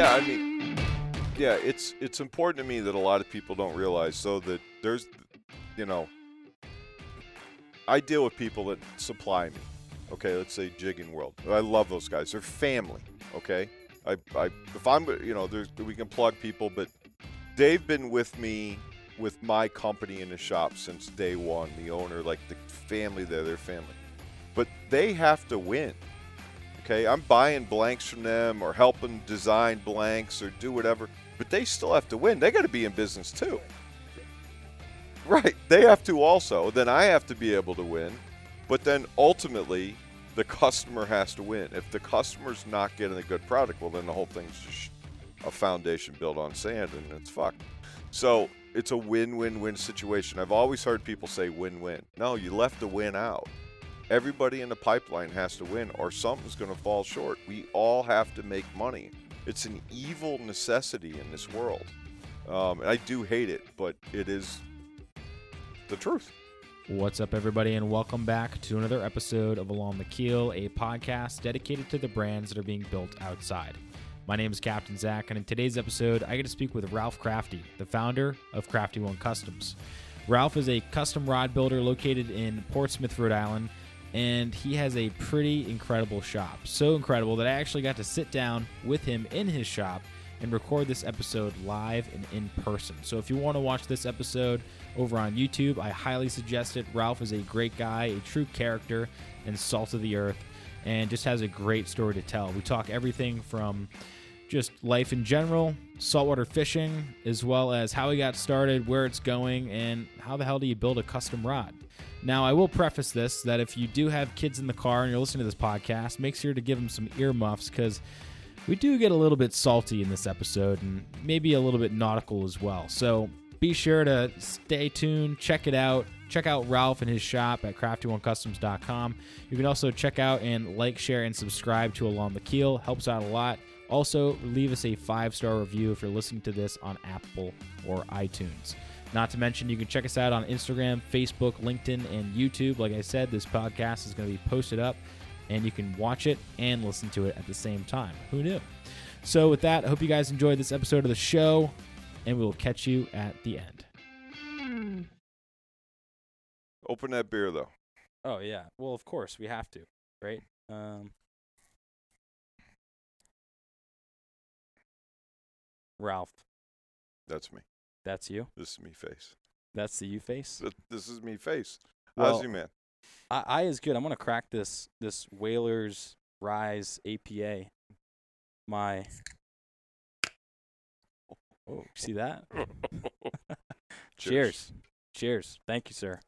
yeah, I mean, yeah, it's it's important to me that a lot of people don't realize. So that there's, you know, I deal with people that supply me. Okay, let's say Jigging World. I love those guys. They're family. Okay, I, I if I'm, you know, there's we can plug people, but they've been with me with my company in the shop since day one. The owner, like the family there, their family. But they have to win. Okay, I'm buying blanks from them or helping design blanks or do whatever, but they still have to win. They got to be in business too. Right, they have to also. Then I have to be able to win, but then ultimately the customer has to win. If the customer's not getting a good product, well, then the whole thing's just a foundation built on sand and it's fucked. So it's a win-win-win situation. I've always heard people say win-win. No, you left the win out. Everybody in the pipeline has to win, or something's going to fall short. We all have to make money. It's an evil necessity in this world. Um, and I do hate it, but it is the truth. What's up, everybody, and welcome back to another episode of Along the Keel, a podcast dedicated to the brands that are being built outside. My name is Captain Zach, and in today's episode, I get to speak with Ralph Crafty, the founder of Crafty One Customs. Ralph is a custom rod builder located in Portsmouth, Rhode Island, and he has a pretty incredible shop. So incredible that I actually got to sit down with him in his shop and record this episode live and in person. So if you want to watch this episode over on YouTube, I highly suggest it. Ralph is a great guy, a true character, and salt of the earth, and just has a great story to tell. We talk everything from just life in general, saltwater fishing, as well as how he got started, where it's going, and how the hell do you build a custom rod. Now, I will preface this that if you do have kids in the car and you're listening to this podcast, make sure to give them some earmuffs because we do get a little bit salty in this episode and maybe a little bit nautical as well. So be sure to stay tuned, check it out. Check out Ralph and his shop at crafty1customs.com. You can also check out and like, share, and subscribe to Along the Keel. Helps out a lot. Also, leave us a five star review if you're listening to this on Apple or iTunes. Not to mention, you can check us out on Instagram, Facebook, LinkedIn, and YouTube. Like I said, this podcast is going to be posted up and you can watch it and listen to it at the same time. Who knew? So, with that, I hope you guys enjoyed this episode of the show, and we will catch you at the end. Open that beer though. Oh, yeah. Well, of course, we have to, right? Um, Ralph, That's me. That's you. This is me face. That's the you face. This is me face. Well, Ozzy man. I, I is good. I'm gonna crack this this Whalers Rise APA. My oh, see that? Cheers. Cheers. Thank you, sir.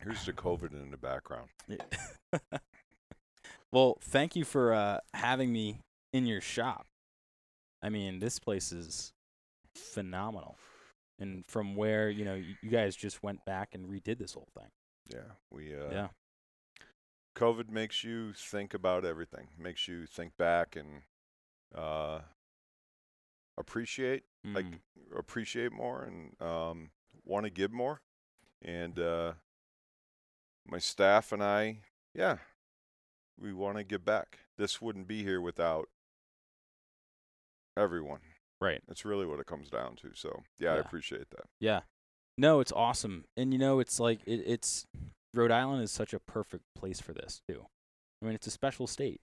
Here's the COVID in the background. well, thank you for uh, having me in your shop. I mean, this place is phenomenal. And from where you know you, you guys just went back and redid this whole thing. Yeah, we. Uh, yeah. COVID makes you think about everything. Makes you think back and uh, appreciate, like Mm. appreciate more, and um, want to give more. And uh, my staff and I, yeah, we want to give back. This wouldn't be here without everyone. right. That's really what it comes down to. So yeah, I appreciate that. Yeah. No, it's awesome. And you know, it's like it, it's Rhode Island is such a perfect place for this too. I mean, it's a special state.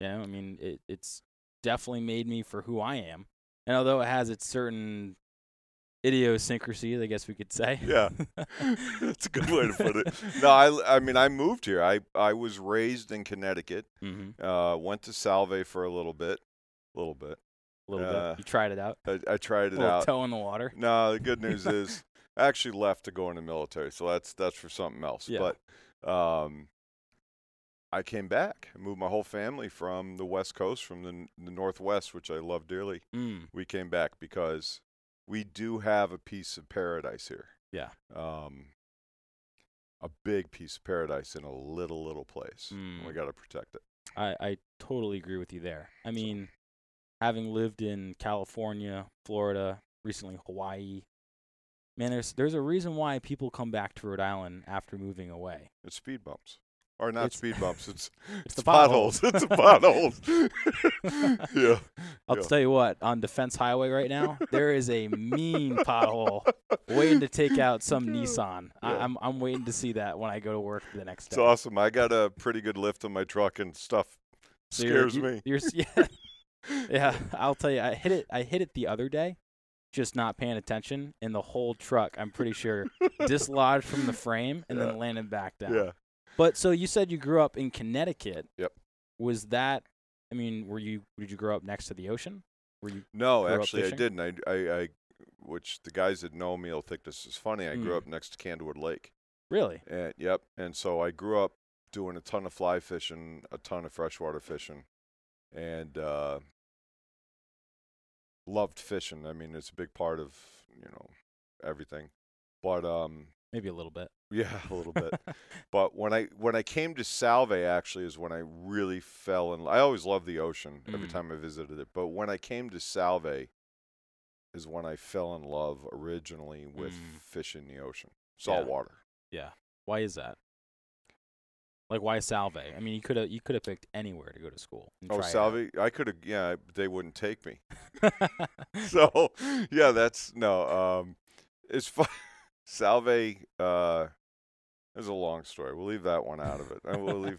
You know, I mean, it it's definitely made me for who I am. And although it has its certain idiosyncrasies, I guess we could say. Yeah. That's a good way to put it. No, I, I mean, I moved here. I, I was raised in Connecticut. mm-hmm. Uh, went to Salve for a little bit. A little bit. A little Uh, bit. You tried it out. I, I tried it little out. toe in the water. No, the good news is I actually left to go in the military, so that's that's for something else. Yeah. But um, I came back. I moved my whole family from the West Coast, from the, the Northwest, which I love dearly. Mm. We came back because we do have a piece of paradise here. Yeah. Um, a big piece of paradise in a little little place. and We Mm. got to protect it. I, I totally agree with you there. I mean, having lived in California, Florida, recently Hawaii, man, there's there's a reason why people come back to Rhode Island after moving away. It's speed bumps. or not It's- speed bumps. It's It's the potholes. it's the potholes. yeah. I'll Yeah. tell you what, on Defense Highway right now, there is a mean pothole waiting to take out some Nissan. I, Yeah. I'm I'm waiting to see that when I go to work the next day. It's awesome. I got a pretty good lift on my truck and stuff. So you're- Scares you- me. You're, yeah, yeah. I'll tell you, I hit it. I hit it the other day, just not paying attention, and the whole truck, I'm pretty sure, dislodged from the frame and Yeah. then landed back down. Yeah. But so you said you grew up in Connecticut. Yep. Was that? I mean, were you? Did you grow up next to the ocean? Were you? No, actually, I didn't. I, I, I, which the guys that know me will think this is funny. I grew Mm. up next to Candlewood Lake. Really? And yep, and so I grew up doing a ton of fly fishing, a ton of freshwater fishing, and uh, loved fishing. I mean, it's a big part of you know everything. But um, Maybe a little bit. yeah, a little bit. But when I when I came to Salve, actually, is when I really fell in. I always loved the ocean every Mm. time I visited it, but when I came to Salve, is when I fell in love originally with Mm. fishing the ocean, salt Yeah. water. Why is that? Like why Salve? I mean, you could have you could have picked anywhere to go to school. Oh. Salve, I could have. Yeah, they wouldn't take me. so yeah, that's no. Um, it's fun. Salve. Uh, there's a long story. We'll leave that one out of it. I will leave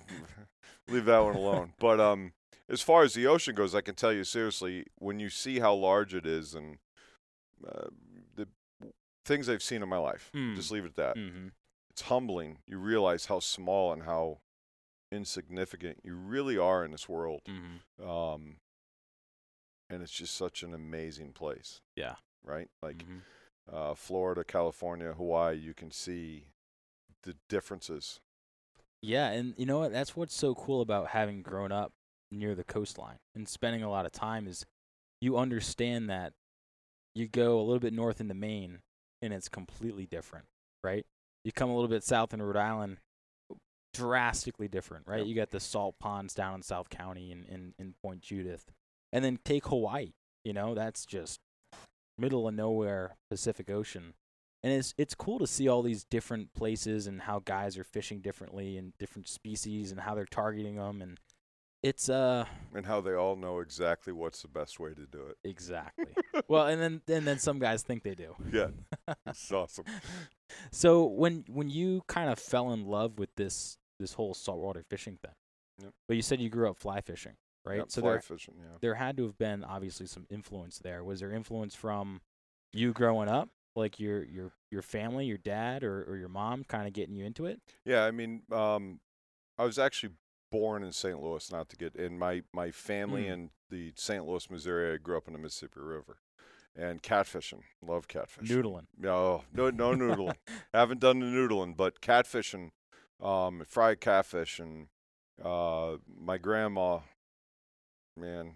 leave that one alone. But um, as far as the ocean goes, I can tell you seriously, when you see how large it is and uh, the things I've seen in my life, Mm. just leave it at that. mm-hmm. It's humbling. You realize how small and how insignificant you really are in this world Mm-hmm. um, and it's just such an amazing place. Yeah. Right. Like Mhm. uh, Florida, California, Hawaii, you can see the differences. Yeah, and you know what? That's what's so cool about having grown up near the coastline and spending a lot of time is you understand that you go a little bit north into Maine and it's completely different, right? You come a little bit south in Rhode Island, drastically different, right? Yep. You got the salt ponds down in South County and in, in Point Judith. And then take Hawaii, you know, that's just middle of nowhere Pacific Ocean. And it's it's cool to see all these different places and how guys are fishing differently and different species and how they're targeting them and it's uh And how they all know exactly what's the best way to do it. exactly. well, and then and then some guys think they do. Yeah, it's awesome. So when when you kind of fell in love with this this whole saltwater fishing thing, Yep. but you said you grew up fly fishing, right? Yep, so fly there fishing. Yeah. there had to have been obviously some influence there. Was there influence from you growing up, like your your your family, your dad, or or your mom, kind of getting you into it? Yeah, I mean, um, I was actually born in St. Louis, not to get in my my family Mm. in the St. Louis, Missouri. I grew up in the Mississippi River, and catfishing. Love catfishing. Noodling. No, no, no noodling. Haven't done the noodling, but catfishing, um, fried catfish, and uh, my grandma, man,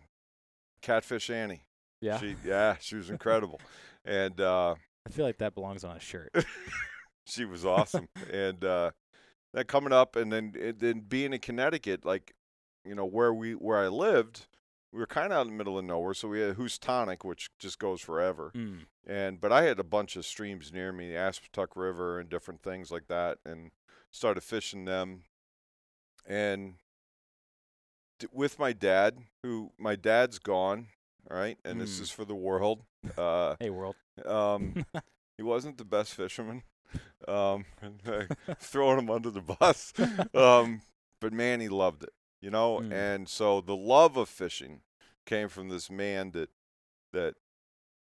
catfish Annie. Yeah, She, yeah, she was incredible, and uh, I feel like that belongs on a shirt. she was awesome. and uh, then coming up, and then and then being in Connecticut, like you know where we where I lived, we were kind of out in the middle of nowhere. So we had Housatonic, which just goes forever. Mm. And but I had a bunch of streams near me, the Aspetuck River and different things like that, and started fishing them. And d- with my dad, who my dad's gone, all right, and this Mm. is for the world. Uh, Hey, world. um, he wasn't the best fisherman. Um, throwing him under the bus. Um, but man, he loved it, you know. Mm. And so the love of fishing came from this man that that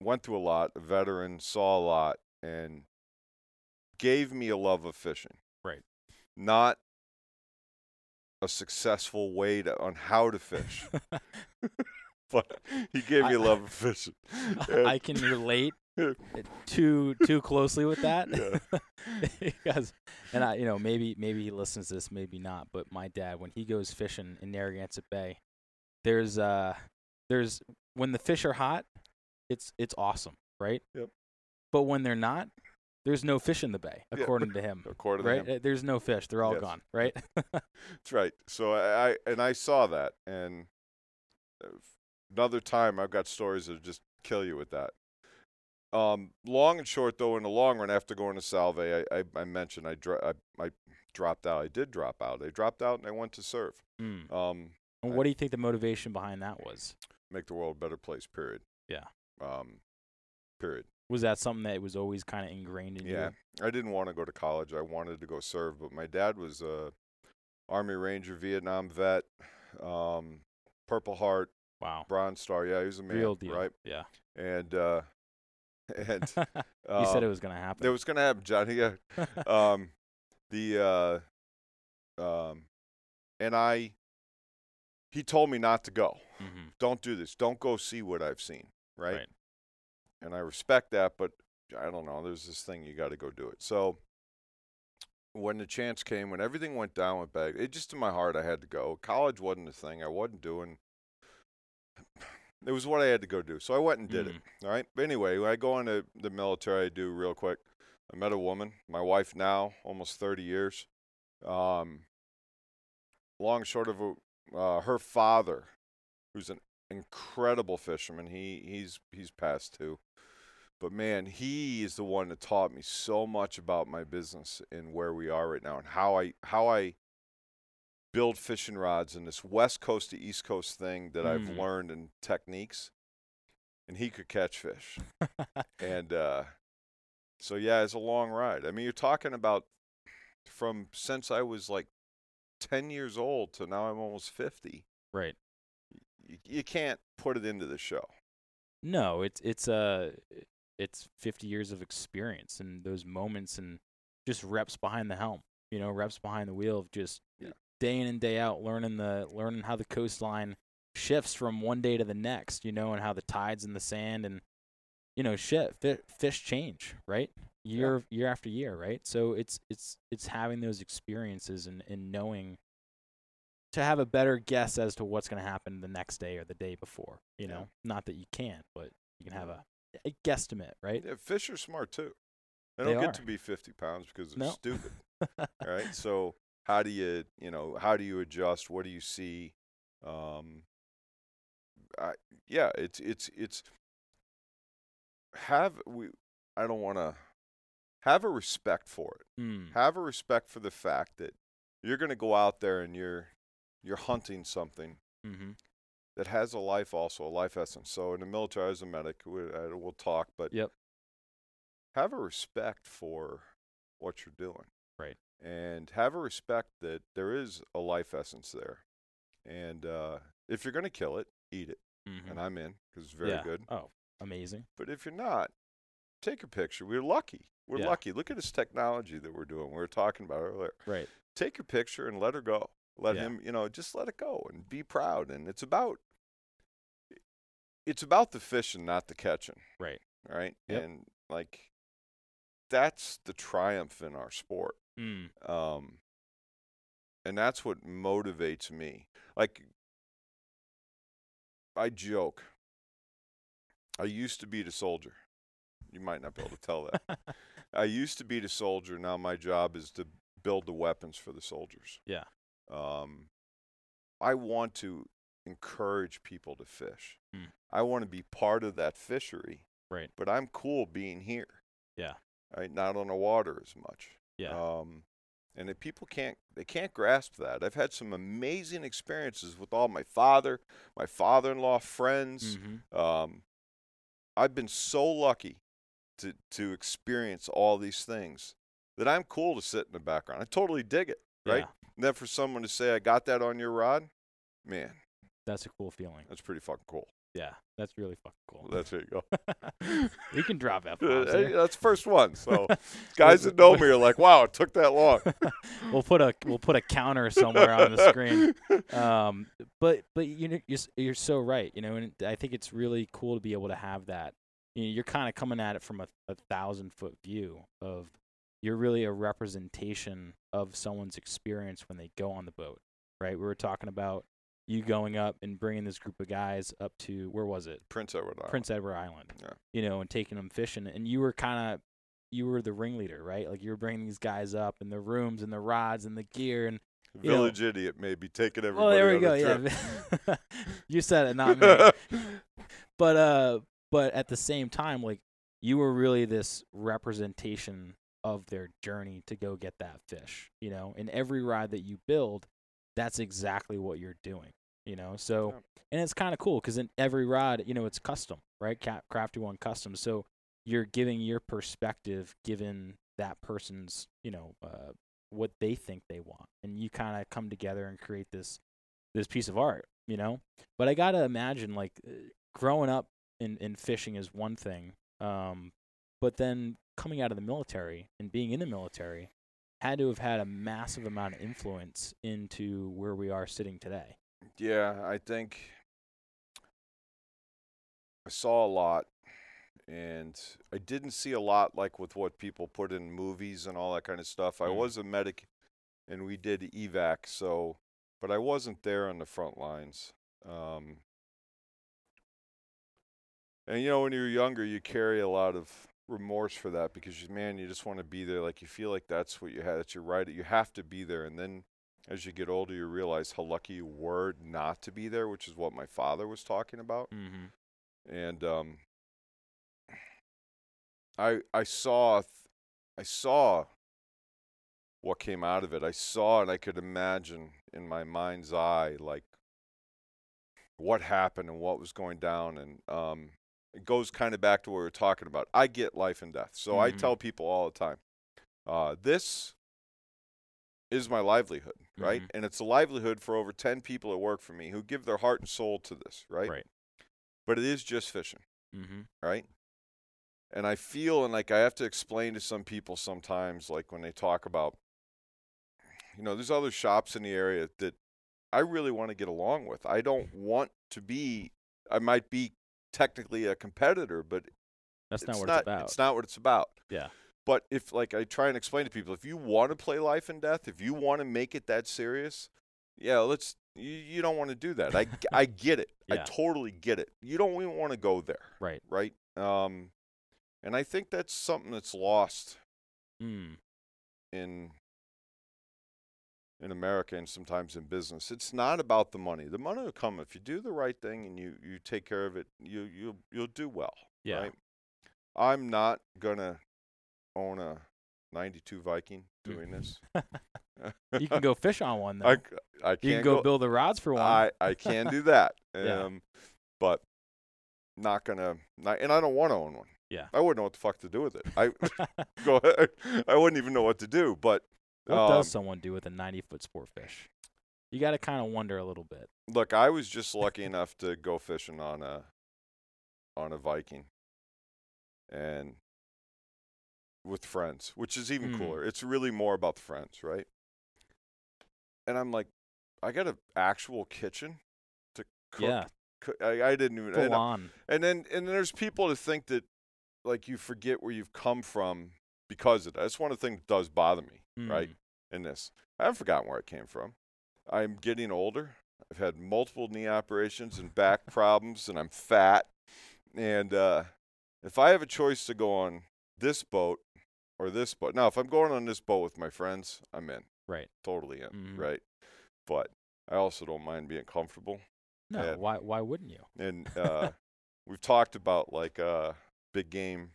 went through a lot, a veteran, saw a lot, and gave me a love of fishing. Right. Not a successful way to on how to fish, but he gave me a I- love of fishing. And- I can relate too too closely with that Yeah. because and I you know maybe maybe he listens to this maybe not but my dad when he goes fishing in Narragansett Bay there's uh there's when the fish are hot it's it's awesome right Yep. but when they're not there's no fish in the bay Yeah. according to him according to right him. Uh, there's no fish they're all Yes. gone right That's right. So I, I and I saw that, and uh, another time I've got stories that just kill you with that. Um, long and short, though, in the long run, after going to Salve, I, I, I mentioned I, dri- I I dropped out. I did drop out. I dropped out and I went to serve. Mm. Um, And what do you think the motivation behind that was? make the world a better place. Period. Yeah. Um, period. Was that something that was always kind of ingrained in Yeah, you? Yeah. I didn't want to go to college. I wanted to go serve, but my dad was a Army Ranger, Vietnam vet, um, Purple Heart, Wow. Bronze Star. Yeah, he was a man, Real deal. right? Yeah. And uh, and you said um, it was going to happen. It was gonna happen, Johnny. Yeah. um, the uh, um, and I. He told me not to go. hmm Don't do this. Don't go see what I've seen. Right. Right. And I respect that, but I don't know. There's this thing you got to go do it. So when the chance came, when everything went down with bag, it just in my heart I had to go. College wasn't a thing. I wasn't doing. It was what I had to go do, so I went and did it. All right. But anyway, when I go into the military, I do real quick. I met a woman, my wife now, almost 30 years. Um, long short of it, uh, her father, who's an incredible fisherman. He he's he's passed too. But man, he is the one that taught me so much about my business and where we are right now and how I how I build fishing rods and this west coast to east coast thing that I've Mm. learned and techniques. And he could catch fish. and uh so yeah, it's a long ride. I mean, you're talking about from since I was like 10 years old to now I'm almost 50 right. you, you can't put it into the show. No, it's it's uh it's 50 years of experience and those moments and just reps behind the helm. You know, reps behind the wheel of just Yeah. Day in and day out learning the learning how the coastline shifts from one day to the next, you know, and how the tides in the sand and you know, shit, fish change, right? Year year after year, right? So it's it's it's having those experiences and and knowing to have a better guess as to what's going to happen the next day or the day before. You Yeah. know, not that you can't, but you can have a, a guesstimate, right? Yeah, fish are smart too. They They don't are. get to be 50 pounds because they're No. stupid. All right. So how do you, you know, how do you adjust? What do you see? Um, I, yeah, it's it's it's have we. I don't want to have a respect for it. Mm. Have a respect for the fact that you're going to go out there and you're you're hunting something Mm-hmm. that has a life also a life essence so in the military as a medic we, uh, we'll talk but Yep. have a respect for what you're doing Right. And have a respect that there is a life essence there and uh, if you're going to kill it eat it Mm-hmm. and i'm in because it's very yeah. good Oh, amazing. but if you're not take a picture we're lucky we're Yeah. lucky look at this technology that we're doing we were talking about earlier Right. take a picture and let her go. Let Yeah. him, you know, just let it go and be proud. And it's about it's about the fishing, not the catching. Right. Right. Yep. And like that's the triumph in our sport. Mm. Um and that's what motivates me. Like I joke. I used to be a soldier. You might not be able to tell that. I used to be a soldier. Now my job is to build the weapons for the soldiers. Yeah. Um, I want to encourage people to fish. Hmm. I want to be part of that fishery. Right. But I'm cool being here. Yeah. Right. Not on the water as much. Yeah. Um, and if people can't, they can't grasp that. I've had some amazing experiences with all my father, my father-in-law, friends. mm-hmm. Um, I've been so lucky to to experience all these things that I'm cool to sit in the background. I totally dig it, right? Yeah. And then for someone to say, "I got that on your rod," man, That's a cool feeling. that's pretty fucking cool. Yeah. That's really fucking cool. That's there you go. we can drop F Uh, that's first one. So guys that know me are like, "Wow, it took that long." we'll put a we'll put a counter somewhere on the screen. Um, but but you you're, you're so right. You know, and I think it's really cool to be able to have that. You know, you're kind of coming at it from a, a thousand foot view of you're really a representation of someone's experience when they go on the boat, right? We were talking about you going up and bringing this group of guys up to where was it? Prince Edward Island. Prince Edward Island. Yeah. You know, and taking them fishing, and you were kind of you were the ringleader, right? Like you were bringing these guys up and the rooms and the rods and the gear and you know- Village idiot maybe taking everybody. oh, there we go. Yeah, you said it, not me. but uh, but at the same time, like you were really this representation of their journey to go get that fish. You know, in every ride that you build, that's exactly what you're doing. You know, so and it's kind of cool because in every rod you know, it's custom, right? Crafty One custom. So you're giving your perspective, given that person's, you know, uh, what they think they want, and you kind of come together and create this this piece of art, you know. But I gotta imagine, like, uh, growing up in in fishing is one thing, um, but then coming out of the military and being in the military had to have had a massive amount of influence into where we are sitting today. Yeah, I think I saw a lot, and I didn't see a lot like with what people put in movies and all that kind of stuff. I Mm. was a medic, and we did evac, so but I wasn't there on the front lines. Um, and you know, when you're younger, you carry a lot of remorse for that because you, man, you just want to be there. Like you feel like that's what you had. It's your right. You have to be there, and then as you get older, you realize how lucky you were not to be there, which is what my father was talking about. Mm-hmm. And um, I I saw th- I saw what came out of it. I saw and I could imagine in my mind's eye like what happened and what was going down and um it goes kind of back to what we were talking about. I get life and death. So I Mhm. tell people all the time, uh, this is my livelihood, right? Mhm. And it's a livelihood for over 10 people that work for me who give their heart and soul to this, right? Right. But it is just fishing Mm-hmm. right? And I feel and like I have to explain to some people sometimes, like when they talk about, you know, there's other shops in the area that I really want to get along with. I don't want to be, I might be technically a competitor, but That's not what not, it's about. It's not what it's about. Yeah. But if, like, I try and explain to people, if you want to play life and death, if you want to make it that serious, yeah, let's. You, you don't want to do that. I, I get it. I totally get it. You don't even want to go there right. right? Um, and I think that's something that's lost Mm. in in America and sometimes in business. It's not about the money. The money will come if you do the right thing and you you take care of it. You you you'll do well. Yeah. Right? I'm not gonna own a '92 Viking doing this. You can go fish on one though. I, can't you can go, build the rods for one. I I can do that. Yeah. Um, but not gonna. Not, and I don't want to own one. Yeah. I wouldn't know what the fuck to do with it. I go ahead. I wouldn't even know what to do. But what um, does someone do with a 90 foot sport fish? You got to kind of wonder a little bit. look, I was just lucky enough to go fishing on a on a Viking, and with friends, which is even Mm. cooler. It's really more about the friends, right? And I'm like, I got an actual kitchen to cook. Yeah, cook- I, I didn't even. and full on. And then and then there's people to think that like you forget where you've come from because of that. That's one of the things that does bother me, right? Mm. In this. I haven't forgotten where I came from. I'm getting older. I've had multiple knee operations and back problems and I'm fat. And uh if I have a choice to go on this boat or this boat. Now if I'm going on this boat with my friends, I'm in. Right. Totally in, Mhm. right? But I also don't mind being comfortable No, Yeah. why why wouldn't you? and uh, we've talked about like uh, big game,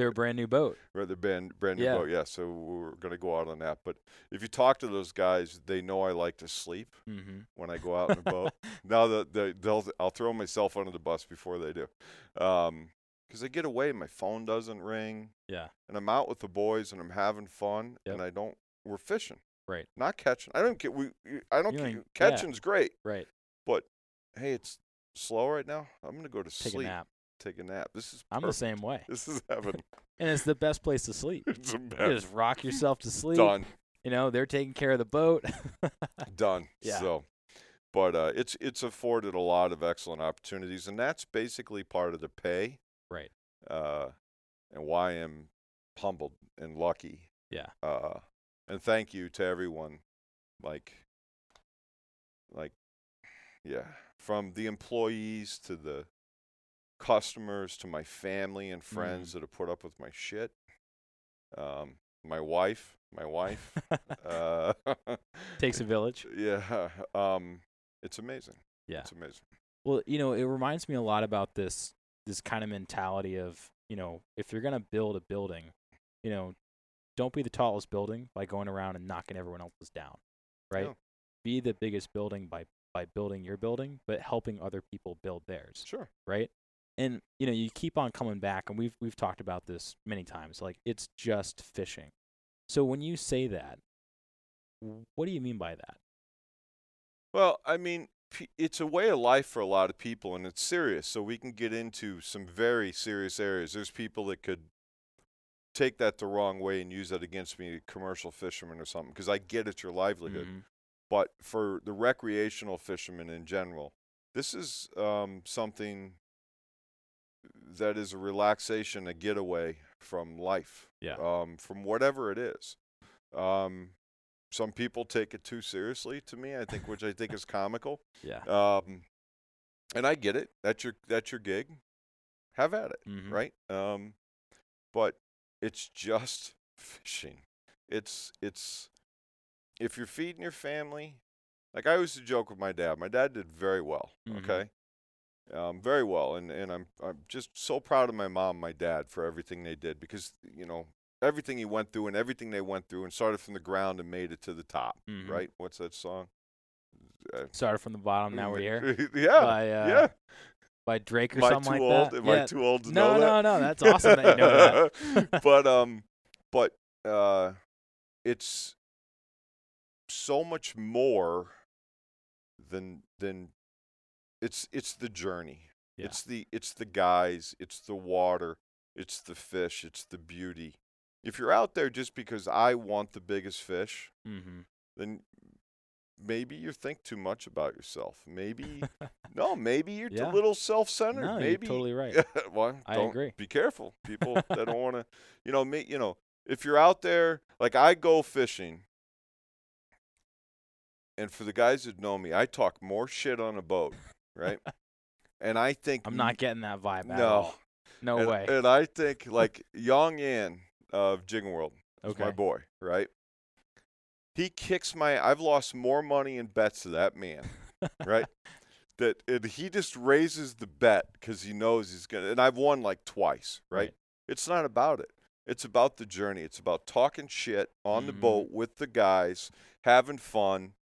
They're a brand new boat. rather brand brand new Yeah. boat. Yeah, so we're gonna go out on that. But if you talk to those guys, they know I like to sleep Mm-hmm. when I go out in a boat. Now that the, they'll, I'll throw myself under the bus before they do, because I get away, my phone doesn't ring, Yeah. and I'm out with the boys and I'm having fun, Yep. and I don't. We're fishing, Right. not catching. I don't get we. I don't You get yeah. catching's great, Right. but hey, it's slow right now. I'm gonna go to Take sleep a nap. Take a nap. This is I'm the same way, This is heaven. and it's the best place to sleep. it's You just rock yourself to sleep. Done. You know, they're taking care of the boat. Done. Yeah. So, but uh, it's it's afforded a lot of excellent opportunities, and that's basically part of the pay. Right. Uh, and why I'm humbled and lucky. Yeah. Uh, and thank you to everyone, like, like, yeah, from the employees to the customers to my family and friends that have put up with my shit. Um, my wife, my wife. uh, Takes a village. yeah. Um, it's amazing. Yeah. It's amazing. Well, you know, it reminds me a lot about this this kind of mentality of, you know, if you're gonna build a building, you know, don't be the tallest building by going around and knocking everyone else's down, right? Be the biggest building by by building your building, but helping other people build theirs, Sure. right? And you know, you keep on coming back, and we've we've talked about this many times. Like it's just fishing. So when you say that, what do you mean by that? Well, I mean, it's a way of life for a lot of people, and it's serious. So we can get into some very serious areas. There's people that could take that the wrong way and use that against me, commercial fishermen or something, because I get it's your livelihood. Mhm. But for the recreational fishermen in general, this is um, something that is a relaxation, a getaway from life, Yeah. um, from whatever it is. Um, some people take it too seriously to me, I think, which I think is comical. Yeah. Um, and I get it. That's your that's your gig. Have at it, Mhm. right? Um, but it's just fishing. It's it's if you're feeding your family, like I used to joke with my dad. My dad did very well. Mhm. Okay. Um, very well, and, and I'm I'm just so proud of my mom, and my dad for everything they did because you know everything he went through and everything they went through and started from the ground and made it to the top. Mhm. Right? What's that song? Uh, Started from the bottom, now we're here. yeah, by, uh, yeah. By Drake or Am I something too like old? that. Am yeah. I too old to no, know that? no, no. That's awesome that you know that. but um, but uh, it's so much more than than it's it's the journey. Yeah. It's the it's the guys. It's the water. It's the fish. It's the beauty. If you're out there just because I want the biggest fish, mm-hmm. then maybe you think too much about yourself. Maybe no, maybe you're Yeah. a little self-centered. No, maybe you're totally right. well, I agree. Be careful, people that don't want to. You know, me. You know, if you're out there, like I go fishing, and for the guys that know me, I talk more shit on a boat, right? and I think I'm not getting that vibe at no, all. No and, way. And I think like Yong Yan of Jigging World, is okay. my boy, right? He kicks my. I've lost more money in bets to that man, right? that and he just raises the bet because he knows he's gonna. And I've won like twice, right? Right. It's not about it. It's about the journey. It's about talking shit on the Mhm. boat with the guys, having fun,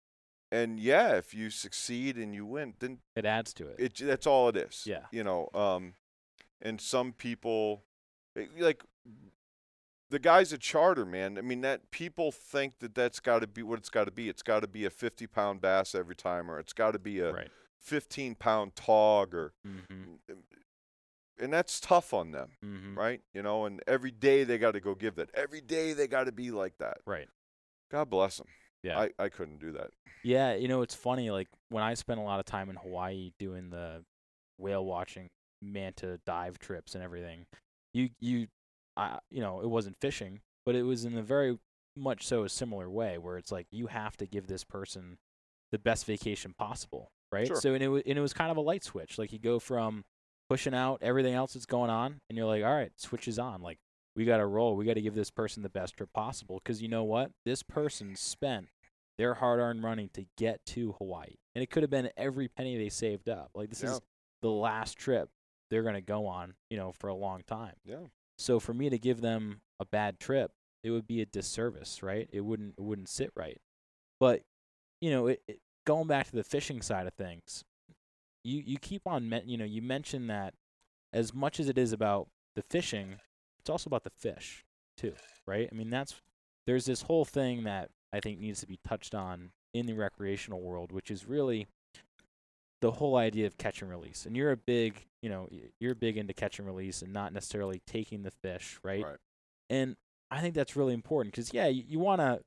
and yeah, if you succeed and you win, then It adds to it. it that's all it is. Yeah. You know, um, and some people, eh, like the guys a Charter, man. I mean, that people think that that's got to be what it's got to be. It's got to be a 50 pound bass every time, or it's got to be a right. 15 pound tog, or Mm-hmm. and that's tough on them, Mm-hmm. right? You know, and every day they got to go give that. Every day they got to be like that. Right. God bless them. Yeah. I, I couldn't do that. Yeah, you know, it's funny. Like when I spent a lot of time in Hawaii doing the whale watching, manta dive trips and everything, you you, I you know, it wasn't fishing, but it was in a very much so a similar way where it's like you have to give this person the best vacation possible, right? Sure. So and it and it was kind of a light switch. Like you go from pushing out everything else that's going on, and you're like, all right, switches on. Like we got to roll. We got to give this person the best trip possible because you know what? This person spent their hard-earned money to get to Hawaii, and it could have been every penny they saved up. Like this Yeah. is the last trip they're gonna go on, you know, for a long time. Yeah. So for me to give them a bad trip, it would be a disservice, right? It wouldn't it wouldn't sit right. But you know, it, it, going back to the fishing side of things, you you keep on men- you know you mentioned that as much as it is about the fishing, it's also about the fish too, right? I mean that's there's this whole thing that I think needs to be touched on in the recreational world, which is really the whole idea of catch and release. And you're a big, you know, you're big into catch and release and not necessarily taking the fish, right? Right. And I think that's really important because yeah, you, you want to.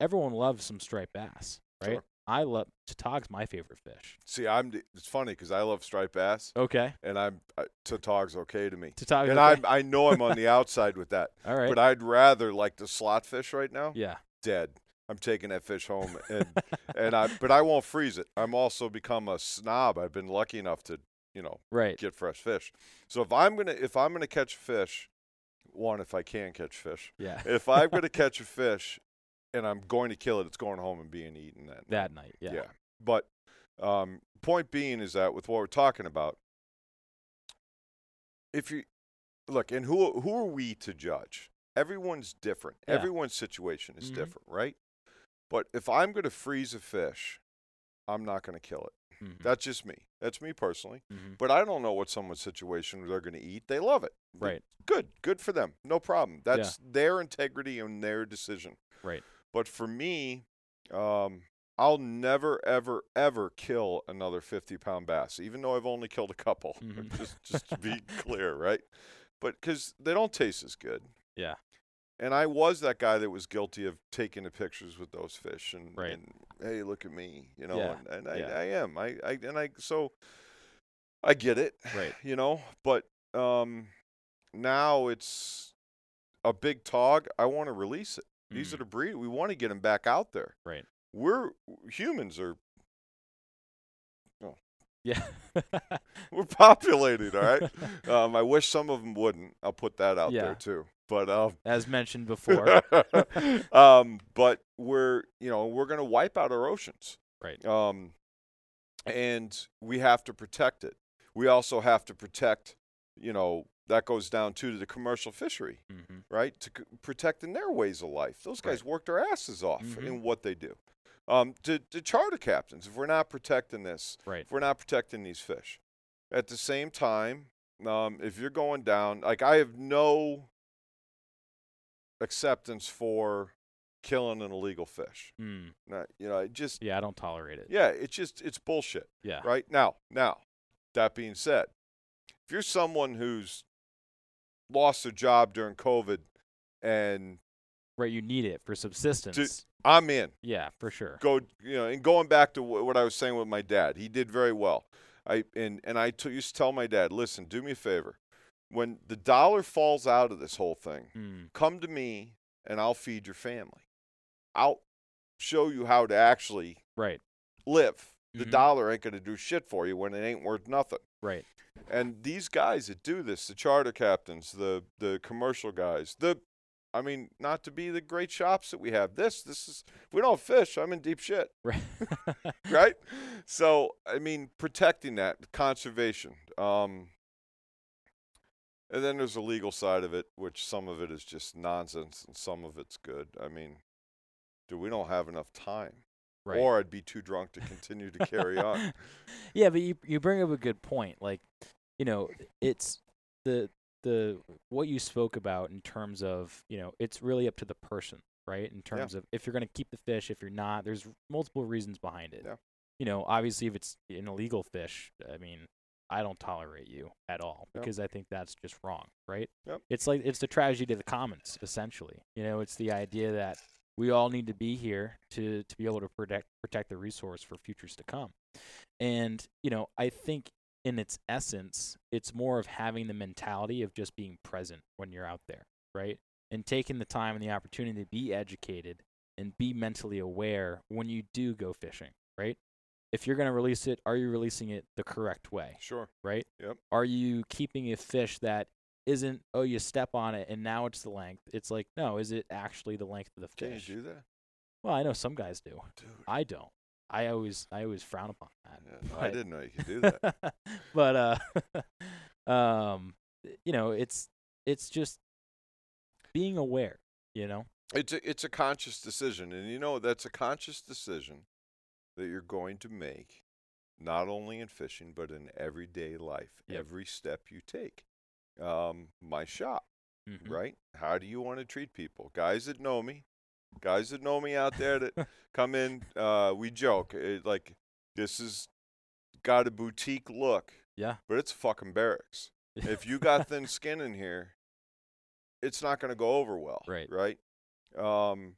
Everyone loves some striped bass, right? Sure. I love Tautog's my favorite fish. See, I'm. It's funny because I love striped bass, Okay, and I'm uh, Tautog's okay to me. Tautog's and okay. I I know I'm on the outside with that, All right. but I'd rather like the slot fish right now. yeah. Dead. I'm taking that fish home, and and I but I won't freeze it. I'm also become a snob. I've been lucky enough to you know Right. get fresh fish. So if I'm gonna if I'm gonna catch fish, one if I can catch fish, Yeah. if I'm gonna catch a fish, and I'm going to kill it, it's going home and being eaten that night. that night. Yeah. Yeah. But um, point being is that with what we're talking about, if you look, and who who are we to judge? everyone's different. Yeah. Everyone's situation is Mhm. different, right? But if I'm going to freeze a fish, I'm not going to kill it. Mhm. That's just me. That's me personally. Mhm. But I don't know what someone's situation they're going to eat. They love it. Right. Good. Good for them. No problem. That's their integrity and their decision. Right. But for me, um, I'll never, ever, ever kill another 50 pound bass, even though I've only killed a couple. Mhm. just, just to be clear, right? But because they don't taste as good. Yeah. And I was that guy that was guilty of taking the pictures with those fish and, Right. and hey, look at me, you know, Yeah, and, and I, yeah. I am. I, I and I so I get it. Right. You know, but um now it's a big tog. I want to release it. These are Mm. the breed. We want to get them back out there. Right. We're humans are Yeah. we're populated, all right? um, I wish some of them wouldn't. I'll put that out Yeah. there too. But um As mentioned before. um, but we're you know we're going to wipe out our oceans, Right. um, and we have to protect it. We also have to protect, you know, that goes down too to the commercial fishery, hmm right? To c- protecting their ways of life. Those guys work their asses off Mhm. in what they do. Um, to, to charter captains, if we're not protecting this, Right. if we're not protecting these fish, at the same time, um, if you're going down, like I have no acceptance for killing an illegal fish. Mm. Not, you know, it just Yeah, I don't tolerate it. yeah, it's just it's bullshit, Yeah. right? Now, now, that being said, if you're someone who's lost their job during COVID and Right. You need it for subsistence. I'm in, yeah, for sure. go you know and going back to wh- what i was saying with my dad he did very well i and and i t- used to tell my dad listen do me a favor when the dollar falls out of this whole thing Mm. come to me and i'll feed your family i'll show you how to actually Right. live the Mhm. dollar ain't going to do shit for you when it ain't worth nothing Right. and these guys that do this the charter captains the the commercial guys the I mean, not to be the great shops that we have. This, this is. If we don't fish, I'm in deep shit Right. right? So I mean, protecting that conservation. Um, and then there's the legal side of it, which some of it is just nonsense and some of it's good. I mean, dude, we don't have enough time, right. or I'd be too drunk to continue to carry on. yeah, but you you bring up a good point. Like, you know, it's the the what you spoke about in terms of you know it's really up to the person, right? In terms of if you're going to keep the fish, if you're not, there's multiple reasons behind it. Yeah. You know, obviously, if it's an illegal fish, I mean, I don't tolerate you at all Yep. because I think that's just wrong, right? Yep. It's like it's the tragedy of the commons, essentially. You know, it's the idea that we all need to be here to to be able to protect protect the resource for futures to come. And you know, I think in its essence, it's more of having the mentality of just being present when you're out there, right? And taking the time and the opportunity to be educated and be mentally aware when you do go fishing, right? If you're going to release it, are you releasing it the correct way, Sure. right? Yep. Are you keeping a fish that isn't, oh, you step on it and now it's the length? It's like, no, is it actually the length of the Can fish? Can you do that, Well, I know some guys do. dude? I don't. I always, I always frown upon that. Yeah, no, I didn't know you could do that. but uh um you know it's it's just being aware you know It's a, it's a conscious decision, and you know that's a conscious decision that you're going to make, not only in fishing but in everyday life. Yep. Every step you take. Um, my shop, Mhm. right? How do you want to treat people? Guys that know me, guys that know me out there that come in, uh, we joke it, like this is got a boutique look, yeah but it's fucking barracks. If you got thin skin in here, it's not going to go over well. Right. Right. Um,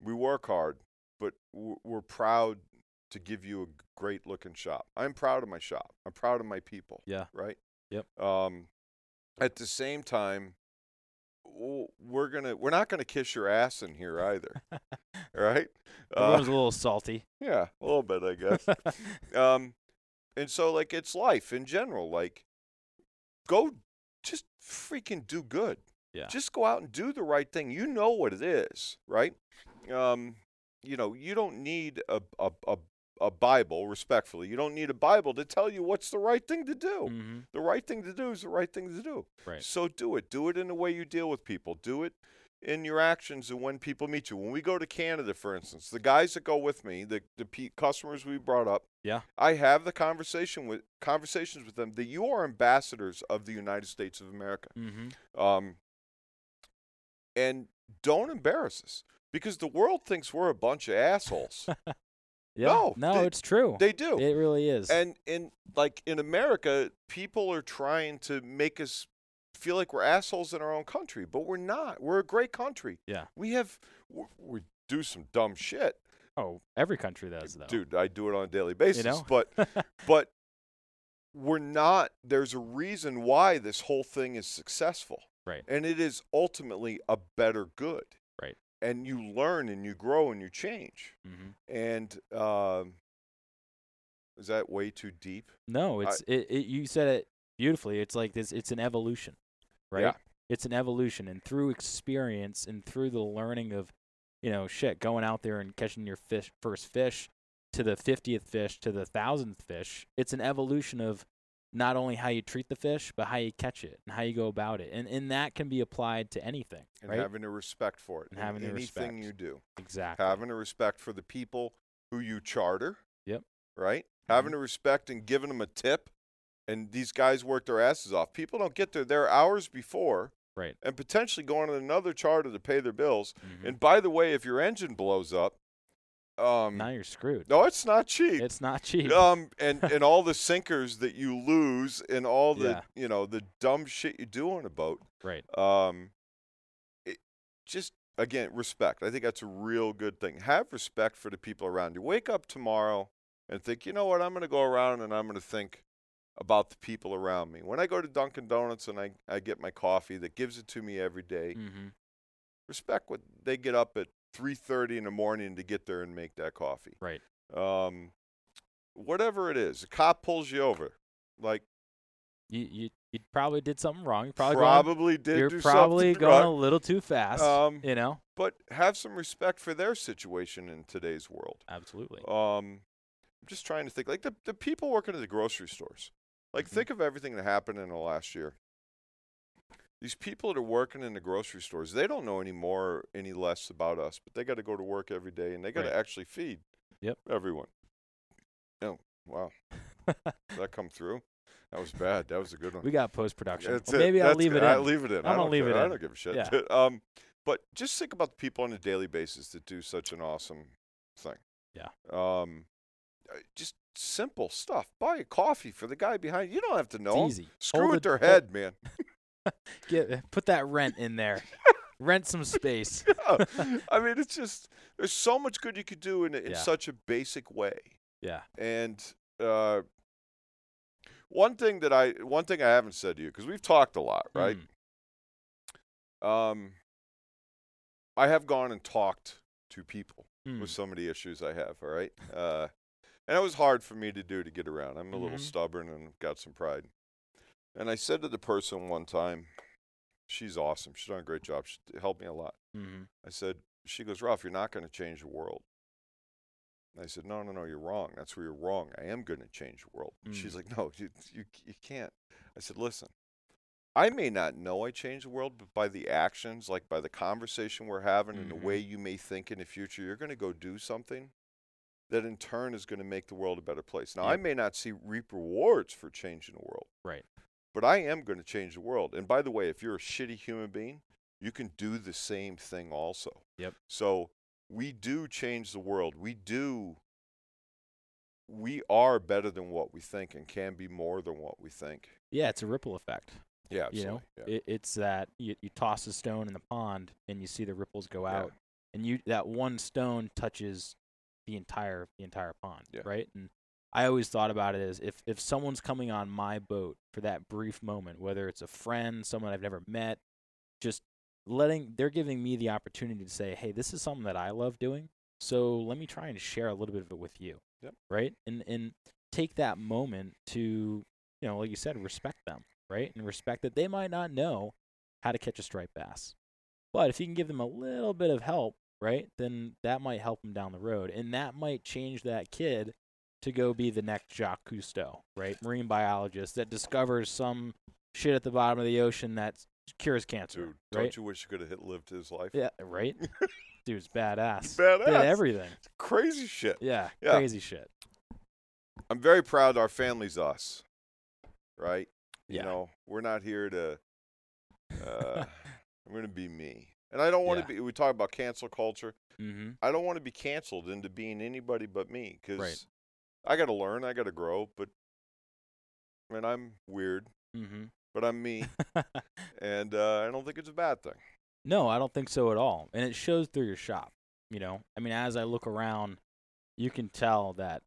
we work hard, but w- we're proud to give you a great looking shop. I'm proud of my shop. I'm proud of my people. Yeah. Right. Yep. Um, at the same time, we're gonna we're not gonna kiss your ass in here either. right. everyone's Uh, a little salty yeah, a little bit, I guess. Um, and so like it's life in general. Like, go, just freaking do good. Yeah. Just go out and do the right thing. You know what it is, right? Um, you know, you don't need a a a, a Bible, respectfully. You don't need a Bible to tell you what's the right thing to do. hmm The right thing to do is the right thing to do. right So do it. Do it in the way you deal with people. Do it in your actions and when people meet you. When we go to Canada, for instance, the guys that go with me, the the pe- customers we brought up, Yeah. I have the conversation with conversations with them that you are ambassadors of the United States of America. Mm-hmm. Um, and don't embarrass us because the world thinks we're a bunch of assholes. Yeah. No, no, they- it's true. they do. It really is. And in like in America, people are trying to make us feel like we're assholes in our own country, but we're not. We're a great country. Yeah. We have we, we do some dumb shit, oh, every country does though. dude. I do it on a daily basis, know? but but we're not. There's a reason why this whole thing is successful, Right. And it is ultimately a better good, Right. And you learn and you grow and you change. mm-hmm. And um, is that way too deep? No, I- it's it, it. You said it beautifully. It's like this. It's an evolution, right? Yeah. It's an evolution, and through experience and through the learning of, you know, shit, going out there and catching your fish first fish, to the fiftieth fish, to the thousandth fish. It's an evolution of not only how you treat the fish, but how you catch it and how you go about it, and and that can be applied to anything, and right? having a respect for it. And in having a anything respect. you do, exactly. having a respect for the people who you charter. Yep. Right. Mm-hmm. Having a respect and giving them a tip, and these guys work their asses off. People don't get there. They're hours before, Right. and potentially going on another charter to pay their bills. Mhm. And by the way, if your engine blows up, um, now you're screwed. no, it's not cheap. It's not cheap. um, and and all the sinkers that you lose, and all the Yeah. you know the dumb shit you do on a boat. right. um, it, just again respect. I think that's a real good thing. Have respect for the people around you. Wake up tomorrow and think, you know what? I'm going to go around and I'm going to think about the people around me. When I go to Dunkin' Donuts and I, I get my coffee that gives it to me every day, Mm-hmm. respect what they get up at 3:30 in the morning to get there and make that coffee. Right. Um, whatever it is, a cop pulls you over, like You you you probably did something wrong. You probably going- probably did you're probably going wrong. a little too fast. Um, you know, but have some respect for their situation in today's world. absolutely. Um, I'm just trying to think like the the people working at the grocery stores. Like Mhm. think of everything that happened in the last year. These people that are working in the grocery stores, they don't know any more, any less about us, but they got to go to work every day and they got to Right. actually feed Yep. everyone. Oh, wow. Did that come through? That was bad. That was a good one. we got post production. Well, maybe. I'll leave good. it I in. leave it in. I'm I gonna leave care. it I don't give a shit. Yeah. Um, but just think about the people on a daily basis that do such an awesome thing. Yeah. Um, uh, just simple stuff. Buy a coffee for the guy behind you. You don't have to know. It's easy. Screw Hold with the- their head, man. Get put that rent in there. rent some space. Yeah. I mean, it's just there's so much good you could do in, in Yeah. such a basic way. Yeah. And uh, one thing that I one thing I haven't said to you because we've talked a lot, right? Mm, Um, I have gone and talked to people mm. with some of the issues I have. All right, uh, and it was hard for me to do to get around. I'm a little Mhm. stubborn and got some pride. And I said to the person one time, "She's awesome. She's done a great job. She helped me a lot." Mhm. I said, "She goes, Ralph, you're not going to change the world." And I said, "No, no, no, you're wrong. That's where you're wrong. I am going to change the world." And She's Mm. like, "No, you, you, you can't." I said, "Listen, I may not know I changed the world, but by the actions, like by the conversation we're having and the way you may think in the future, you're going to go do something that in turn is going to make the world a better place. Now, I may not see reap rewards for changing the world, Right. But I am going to change the world. And by the way, if you're a shitty human being, you can do the same thing also. Yep. So we do change the world. We do. We are better than what we think and can be more than what we think. Yeah, it's a ripple effect. Yeah, You know, absolutely. it, it's that you, you toss a stone in the pond and you see the ripples go Yeah. out, and you that one stone touches the entire the entire pond, Yeah. right? And I always thought about it as if if someone's coming on my boat for that brief moment, whether it's a friend, someone I've never met, just letting they're giving me the opportunity to say, hey, this is something that I love doing, so let me try and share a little bit of it with you, Yep. right? And and take that moment to you know, like you said, respect them, right? And respect that they might not know how to catch a striped bass. But if you can give them a little bit of help, right, then that might help them down the road. And that might change that kid to go be the next Jacques Cousteau, right? Marine biologist that discovers some shit at the bottom of the ocean that cures cancer. Dude, right? don't you wish you could have hit lived his life? Yeah, right. Dude's badass. Badass. Did everything. Crazy shit. Yeah, Yeah. crazy shit. I'm very proud our family's us. Right? Yeah. You know, we're not here to uh I'm gonna be me. And I don't want to Yeah. be we talk about cancel culture. mm-hmm. I don't want to be canceled into being anybody but me because Right. I got to learn, I got to grow. But I mean, I'm weird, Mm-hmm. but I'm me, and uh, I don't think it's a bad thing. no, I don't think so at all. And it shows through your shop. You know, I mean, as I look around, you can tell that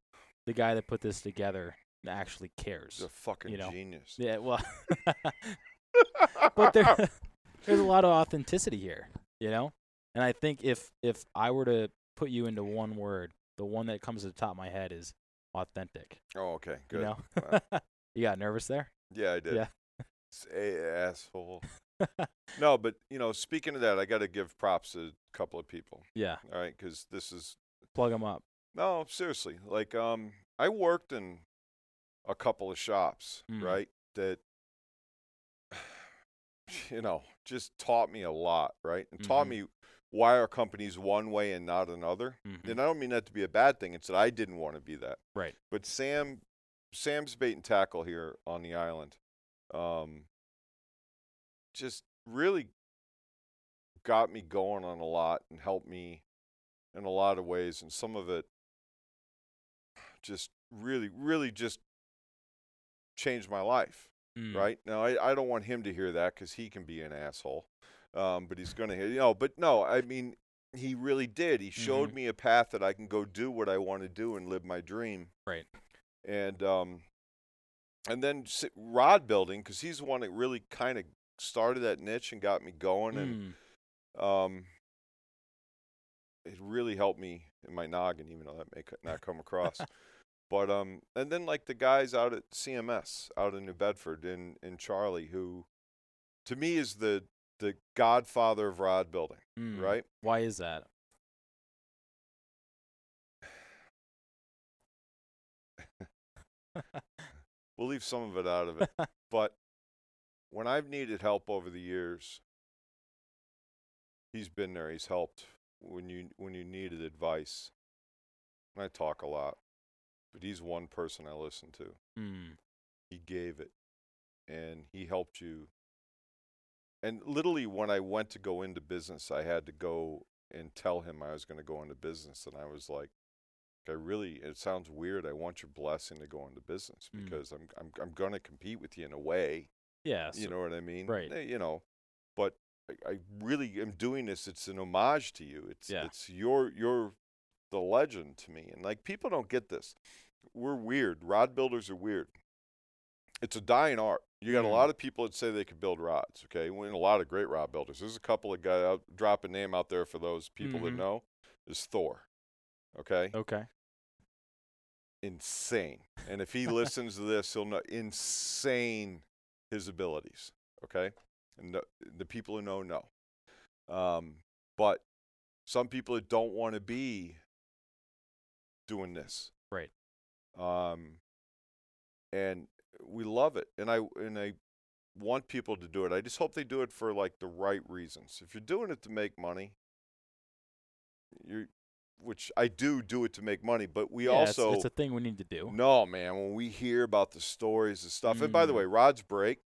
the guy that put this together actually cares. He's a fucking You know. genius. Yeah, well, but there, there's a lot of authenticity here, you know. And I think if if I were to put you into one word, the one that comes to the top of my head is authentic. oh, okay, good. You know, Wow. you got nervous there. Yeah, I did. Yeah. Say asshole. No, but you know, speaking of that, I got to give props to a couple of people. yeah, All right, because this is plug them up. no, seriously. Like, um, I worked in a couple of shops, Mm. right? That you know just taught me a lot, right? And taught Mhm. me why are companies one way and not another. Mhm. And I don't mean that to be a bad thing. It's that I didn't want to be that. Right. But Sam, Sam's bait and tackle here on the island, um, just really got me going on a lot and helped me in a lot of ways. And some of it just really, really just changed my life. Mm. Right now, I, I don't want him to hear that because he can be an asshole. Um, but he's going to you know, but no, I mean, he really did. He showed Mhm. me a path that I can go do what I want to do and live my dream. Right. And, um, and then rod building because he's the one that really kind of started that niche and got me going. And, Mm. um, it really helped me in my noggin, even though that may not come across. but um, and then like the guys out at CMS out in New Bedford in in Charlie, who to me is the the godfather of rod building, Mm. right? Why is that? We'll leave some of it out of it, but when I've needed help over the years, he's been there. He's helped when you when you needed advice. And I talk a lot, but he's one person I listen to. Mm. he gave it and he helped you and literally when i went to go into business i had to go and tell him i was going to go into business and i was like i really it sounds weird i want your blessing to go into business Mm. because i'm i'm, I'm going to compete with you in a way Yeah. you so- know what i mean right. Eh, you know but I, I really am doing this it's an homage to you it's Yeah. it's your your the legend to me and like people don't get this we're weird rod builders are weird it's a dying art you got a lot of people that say they could build rods okay we a lot of great rod builders there's a couple of guys i'll drop a name out there for those people that Mhm. know is thor okay Okay. insane. And if he listens to this, he'll know insane his abilities. Okay, and the, the people who know know. Um, but some people that don't want to be doing this, Right. Um, and we love it, and I and I want people to do it. I just hope they do it for like the right reasons. If you're doing it to make money, you're which I do do it to make money, but we yeah, also it's, a thing we need to do. no, man. When we hear about the stories and stuff, and by the Mm. way, rods break.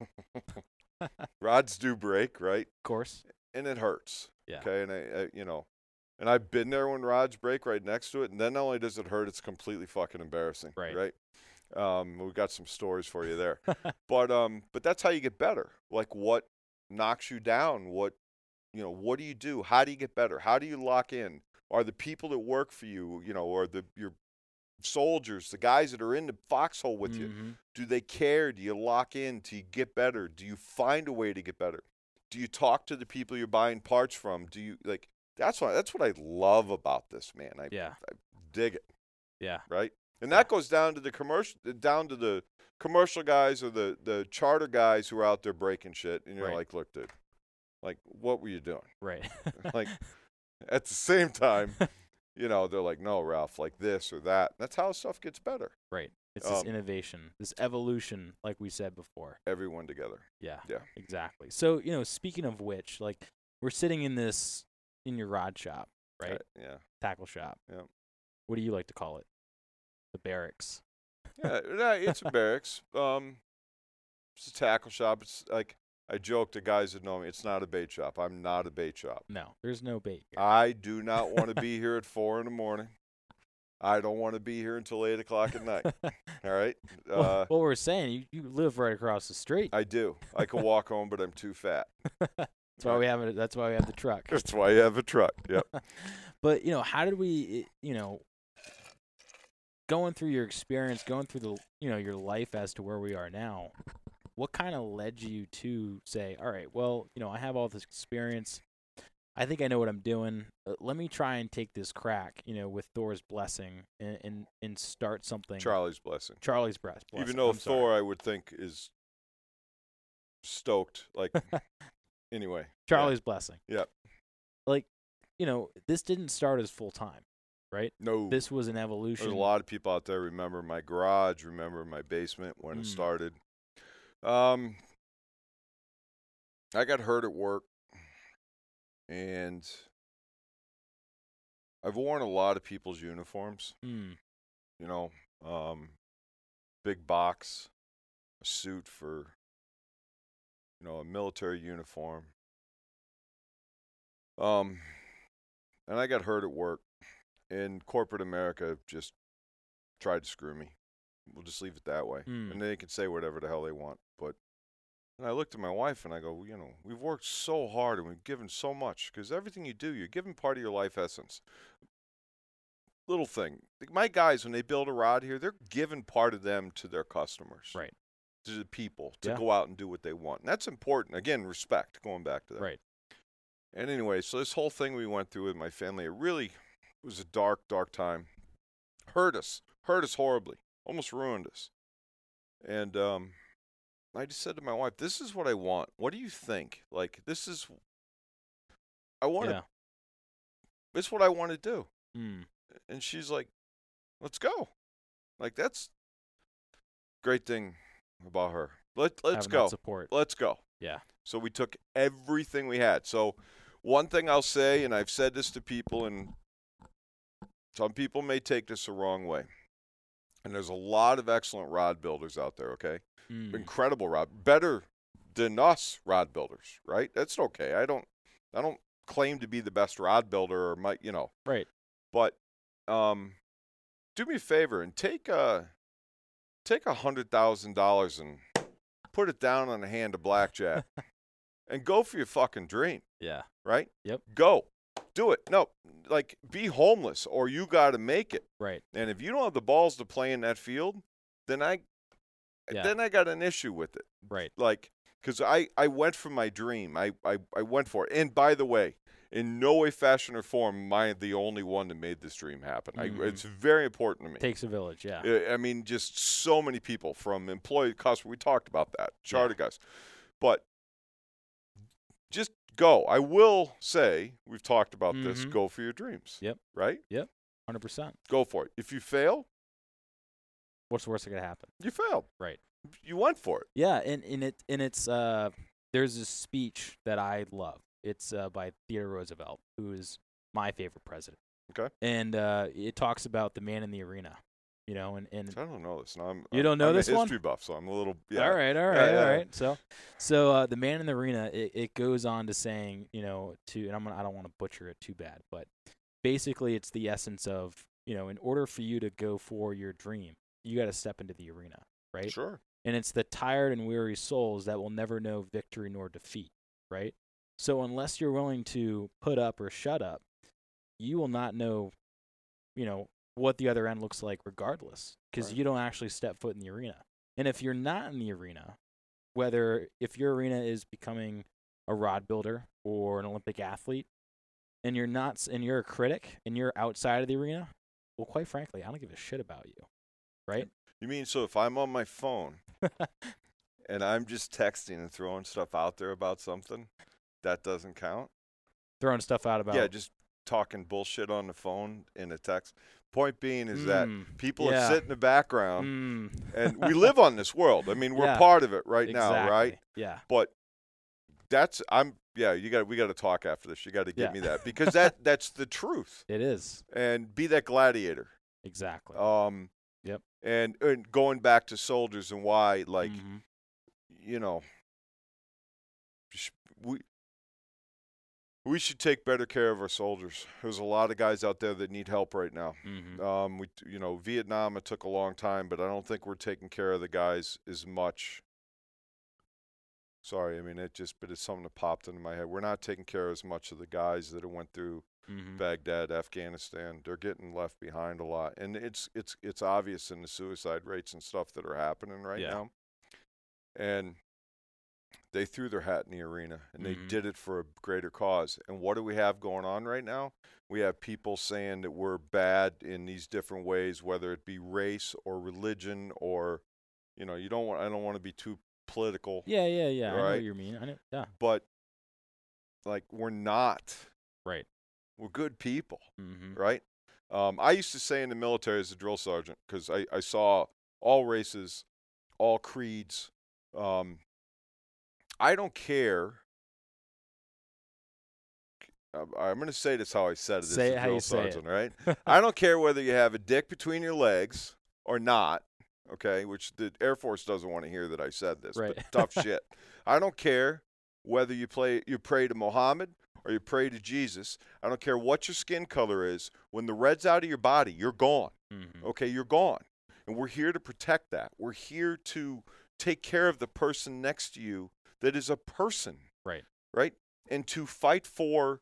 rods do break, right? Of course. And it hurts. Yeah. Okay, and I, I, you know, and I've been there when rods break right next to it, and then not only does it hurt, it's completely fucking embarrassing. Right. Right. Um, we've got some stories for you there, but um, but that's how you get better. Like what knocks you down? What you know? What do you do? How do you get better? How do you lock in? Are the people that work for you, you know, or the your soldiers, the guys that are in the foxhole with you, Mhm. do they care? Do you lock in? Do you get better? Do you find a way to get better? Do you talk to the people you're buying parts from? Do you like that's what that's what I love about this, man. I Yeah. dig it, Yeah. right? And that goes down to the commercial down to the commercial guys or the the charter guys who are out there breaking shit and you're Right. like, "Look, dude. Like what were you doing?" Right. Like at the same time, you know, they're like, no, Ralph, like this or that. That's how stuff gets better. Right. It's this Um, innovation, this evolution, like we said before. Everyone together. Yeah. Yeah. Exactly. So, you know, speaking of which, like we're sitting in this in your rod shop, right? Uh, yeah. Tackle shop. Yeah. What do you like to call it? The barracks. Yeah, no, it's a barracks. Um, it's a tackle shop. It's like I joke to guys that know me. It's not a bait shop. I'm not a bait shop. No, there's no bait. here. I do not want to be here at four in the morning. I don't want to be here until eight o'clock at night. All right. well, Uh, what we're saying, you, you live right across the street. I do. I can walk home, but I'm too fat. that's why we have it. That's why we have the truck. That's why you have a truck. Yep. but you know, how did we? You know, going through your experience, going through the you know your life as to where we are now. What kind of led you to say, all right, well, you know, I have all this experience. I think I know what I'm doing. Uh, let me try and take this crack, you know, with Thor's blessing and and, and start something. Charlie's blessing. Charlie's breast. Even though I'm sorry. Thor, I would think, is stoked. Like, anyway. yeah. Charlie's blessing. Yep. Like, you know, this didn't start as full time, right? No. This was an evolution. There's a lot of people out there remember my garage, remember my basement when Mm. it started. Um, I got hurt at work, and I've worn a lot of people's uniforms. Mm, You know, um, big box, a suit for, you know, a military uniform. Um, and I got hurt at work, and corporate America just tried to screw me. We'll just leave it that way. Mm. And they can say whatever the hell they want. But and I looked at my wife and I go, you know, we've worked so hard and we've given so much because everything you do, you're giving part of your life essence. Little thing, like my guys when they build a rod here, they're giving part of them to their customers, Right. To the people to Yeah. go out and do what they want. And that's important. Again, respect. Going back to that. right. And anyway, so this whole thing we went through with my family, it really was a dark, dark time. Hurt us, hurt us horribly, almost ruined us. And um, I just said to my wife, "This is what I want. What do you think? Like, this is, I want to. Yeah. This is what I want to do." Mm, And she's like, "Let's go." Like that's great thing about her. Let let's having go. support. Let's go. Yeah. So we took everything we had. So one thing I'll say, and I've said this to people, and some people may take this the wrong way. And there's a lot of excellent rod builders out there, okay? Mm, Incredible rod, better than us rod builders, right? That's okay. I don't I don't claim to be the best rod builder or my, you know, right. but um, do me a favor and take a take a hundred thousand dollars and put it down on a hand of blackjack and go for your fucking dream, Yeah. right? Yep. Go, do it. No, like be homeless or you got to make it. Right. And if you don't have the balls to play in that field, then I Yeah. then I got an issue with it. Right. Like, because I I went for my dream. I, I I went for it. And by the way, in no way, fashion, or form am I the only one that made this dream happen. Mhm. I, it's very important to me. Takes a village. Yeah. I- I mean, just so many people from employee customer. We talked about that, charter guys, but just go. I will say we've talked about this. Mhm. Go for your dreams. Yep. Right. Yep. Hundred percent. Go for it. If you fail, What's the worst that could happen? you failed. Right. You went for it. Yeah, and and it and it's uh there's this speech that I love. It's uh by Theodore Roosevelt, who is my favorite president. Okay. And uh it talks about the man in the arena. You know, and, and I don't know this. Now I'm. You don't know I'm this a one? history buff, so I'm a little. Yeah. all right, all right, yeah, all yeah. right. So so uh the man in the arena, it, it goes on to saying, you know, to and I'm gonna I don't want to butcher it too bad, but basically it's the essence of, you know, in order for you to go for your dream, you gotta step into the arena, right? Sure. and it's the tired and weary souls that will never know victory nor defeat, right? So unless you're willing to put up or shut up, you will not know, you know, what the other end looks like regardless because Right. you don't actually step foot in the arena. And if you're not in the arena, whether if your arena is becoming a rod builder or an Olympic athlete and you're not and you're a critic and you're outside of the arena, well quite frankly, I don't give a shit about you. Right? You mean so if I'm on my phone and I'm just texting and throwing stuff out there about something, that doesn't count? Throwing stuff out about yeah, just talking bullshit on the phone in a text. Point being is that Mm, people yeah. that sit in the background, Mm, and we live on this world. I mean, we're Yeah. part of it right now, right? Yeah. But that's I'm yeah. You got we got to talk after this. You got to give Yeah. me that because that that's the truth. It is. And be that gladiator. Exactly. Um, Yep. And and going back to soldiers and why, like, Mhm. you know, we we should take better care of our soldiers. There's a lot of guys out there that need help right now. Mhm. Um, we you know Vietnam it took a long time, but I don't think we're taking care of the guys as much. Sorry, I mean it just, but it's something that popped into my head. We're not taking care of as much of the guys that went through Mhm. Baghdad, Afghanistan. They're getting left behind a lot, and it's it's it's obvious in the suicide rates and stuff that are happening right Yeah. now. And they threw their hat in the arena, and they Mhm. did it for a greater cause. And what do we have going on right now? We have people saying that we're bad in these different ways, whether it be race or religion or, you know, you don't want. I don't want to be too political, Yeah, yeah, yeah. I know what you mean. I know. Yeah. but like we're not. Right. We're good people. Mm-hmm. right? Um, I used to say in the military as a drill sergeant because I, I saw all races, all creeds. Um, I don't care. I'm- going to say this how I said it Say as it how you say it. right? I don't care whether you have a dick between your legs or not, okay? Which the Air Force doesn't want to hear that I said this, Right. but tough shit. I don't care whether you play you pray to Muhammad or you pray to Jesus. I don't care what your skin color is. When the red's out of your body, you're gone. Mm-hmm. Okay, you're gone. And we're here to protect that. We're here to take care of the person next to you that is a person. Right. Right? And to fight for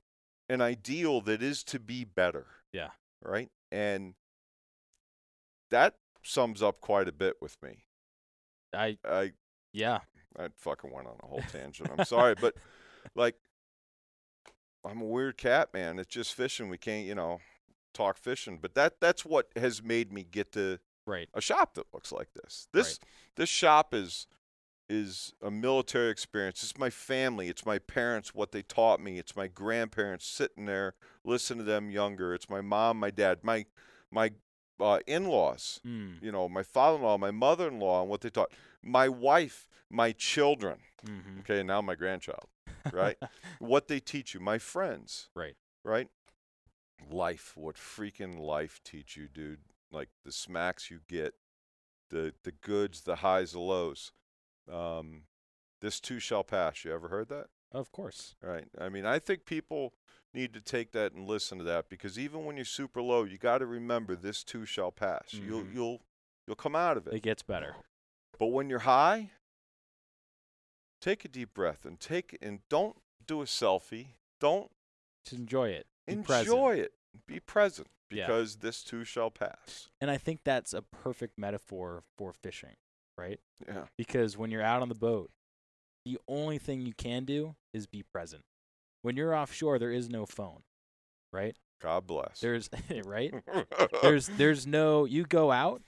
an ideal that is to be better. Yeah. Right? And that sums up quite a bit with me. I I yeah. I fucking went on a whole tangent. I'm sorry, but like I'm a weird cat, man. It's just fishing. We can't, you know, talk fishing. But that that's what has made me get to Right. a shop that looks like this. This this shop is is a military experience. It's my family. It's my parents, what they taught me. It's my grandparents sitting there, listen to them younger. It's my mom, my dad, my my uh, in-laws. Mm. You know, my father-in-law, my mother-in-law, and what they taught. My wife, my children. Mm-hmm. Okay, now my grandchild. Right. what they teach you, my friends. Right. Right. Life, what freaking life teach you, dude? Like the smacks you get, the the goods, the highs, the lows. Um, this too shall pass. You ever heard that? of course. Right. I mean, I think people need to take that and listen to that because even when you're super low, you got to remember this too shall pass. You'll Mhm. you'll you'll come out of it. It gets better. But when you're high, take a deep breath and take and don't do a selfie. Don't Just enjoy it. Be present. enjoy it. Be present Yeah. because this too shall pass. And I think that's a perfect metaphor for fishing, right? Yeah. Because when you're out on the boat, the only thing you can do is be present. When you're offshore, there is no phone, right? God bless. There's right? There's there's no you go out,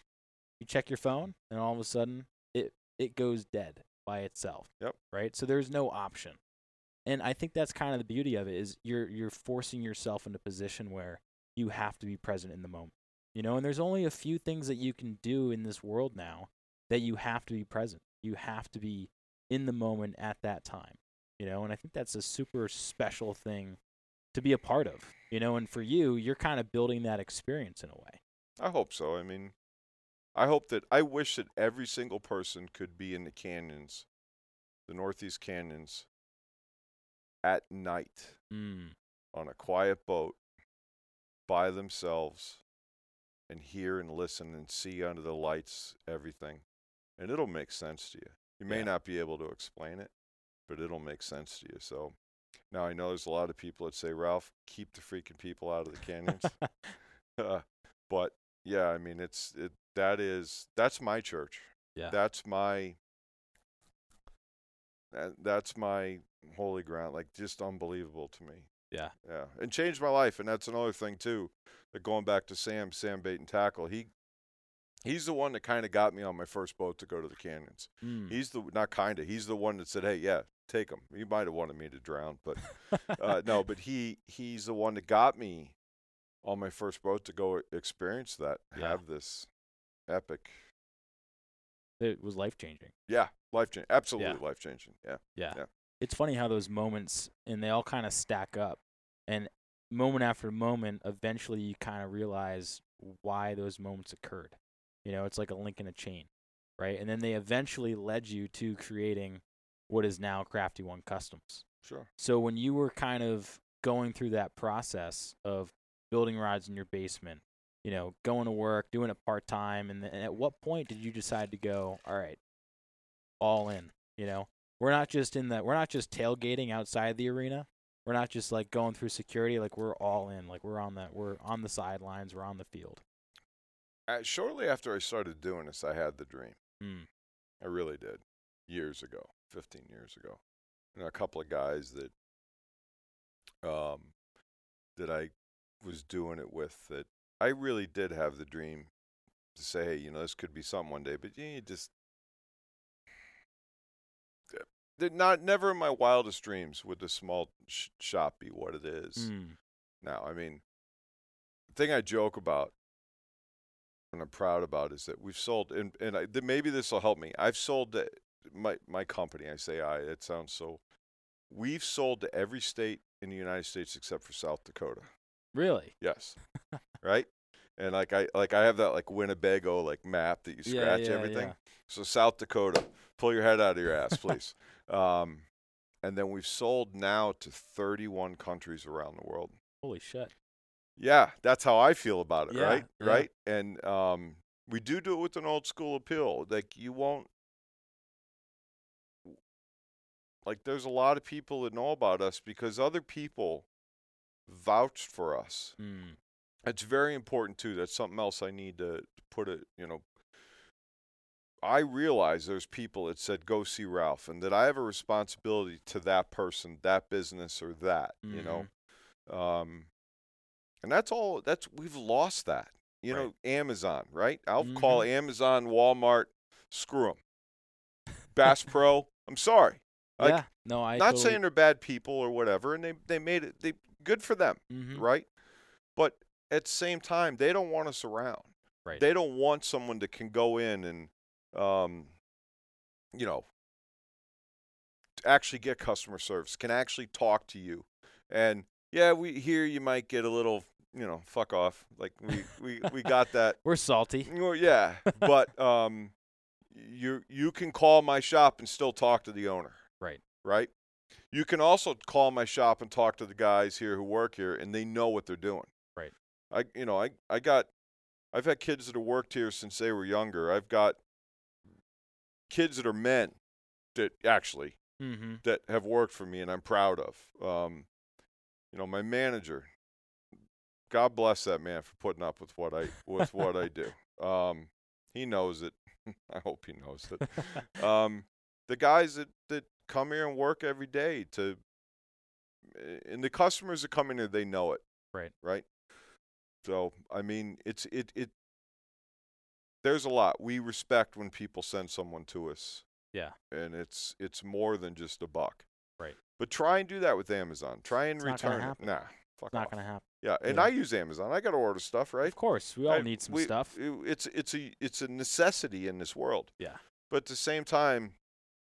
you check your phone, and all of a sudden it it goes dead by itself. Yep. Right? So there's no option. And I think that's kind of the beauty of it is you're you're forcing yourself into a position where you have to be present in the moment. You know, and there's only a few things that you can do in this world now that you have to be present. You have to be in the moment at that time. You know, and I think that's a super special thing to be a part of. You know, and for you, you're kind of building that experience in a way. I hope so. I mean, I hope that I wish that every single person could be in the canyons, the Northeast canyons, at night Mm. on a quiet boat by themselves and hear and listen and see under the lights everything. And it'll make sense to you. You may Yeah. not be able to explain it, but it'll make sense to you. So now I know there's a lot of people that say, Ralph, keep the freaking people out of the canyons. Uh, but yeah, I mean, it's it. That is that's my church. Yeah. That's my. That, that's my holy ground. Like just unbelievable to me. Yeah. Yeah, and changed my life. And that's another thing too. That going back to Sam, Sam Bait and Tackle, he. He's the one that kind of got me on my first boat to go to the canyons. Mm. He's the not kind of. He's the one that said, "Hey, yeah, take him. He might have wanted me to drown, but uh, no. But he he's the one that got me on my first boat to go experience that, Yeah. have this epic. It was life changing. Yeah, life changing. Absolutely life changing. Yeah. Yeah. Yeah. It's funny how those moments and they all kind of stack up. And moment after moment, eventually you kind of realize why those moments occurred. You know, it's like a link in a chain, right? And then they eventually led you to creating what is now Crafty One Customs. Sure. So when you were kind of going through that process of building rides in your basement, you know, going to work, doing it part time, and, and at what point did you decide to go, all right, all in? You know, we're not just in the, we're not just tailgating outside the arena. We're not just like going through security. Like we're all in. Like we're on the, we're on the sidelines. We're on the field. Uh, shortly after I started doing this, I had the dream. Mm. I really did. Years ago, 15 years ago. And a couple of guys that um that I was doing it with that I really did have the dream to say, hey, you know, this could be something one day, but you just did not never in my wildest dreams would the small sh- shop be what it is Mm. now. I mean, the thing I joke about and I'm proud about is that we've sold, and, and I, th- maybe this will help me. I've sold to my, my company, I say I, it sounds so, we've sold to every state in the United States except for South Dakota. Really? Yes. right? And like I like I have that like Winnebago like map that you Yeah, scratch yeah, everything. yeah. So South Dakota, pull your head out of your ass, please. um, and then we've sold now to 31 countries around the world. Holy shit. Yeah, that's how I feel about it, Yeah, right? yeah. Right? And um, we do do it with an old school appeal. Like you won't like there's a lot of people that know about us because other people vouched for us. Mm. It's very important too. That's something else I need to put it, you know. I realize there's people that said go see Ralph and that I have a responsibility to that person, that business or that, you know. Um and that's all that's we've lost that. You Right. know, Amazon, right? I'll call Amazon, Walmart, screw them. Bass Pro, I'm sorry. Like, yeah. No, I Not totally, saying they're bad people or whatever and they they made it they good for them Mhm. right? But at the same time, they don't want us around. Right. They don't want someone that can go in and, um, you know, actually get customer service, can actually talk to you, and yeah, we here you might get a little, you know, fuck off. Like we we we got that. We're salty. Well, yeah, but um, you you can call my shop and still talk to the owner. Right. Right. You can also call my shop and talk to the guys here who work here, and they know what they're doing. Right. I you know I I got I've had kids that have worked here since they were younger. I've got kids that are men that actually Mm-hmm. that have worked for me and I'm proud of. Um, you know, my manager, God bless that man for putting up with what I with what I do. Um, he knows it. I hope he knows it. Um, the guys that that come here and work every day to, and the customers that come in here, they know it. Right. Right. So I mean, it's it it. There's a lot we respect when people send someone to us Yeah. and it's it's more than just a buck. Right. But try and do that with Amazon. Try and It's return it. happen. Nah, fuck It's not off. gonna happen. Yeah, and Yeah. I use Amazon. I got to order stuff, right? Of course, we all I- need some we- stuff. it- It's it's a it's a necessity in this world. Yeah. But at the same time,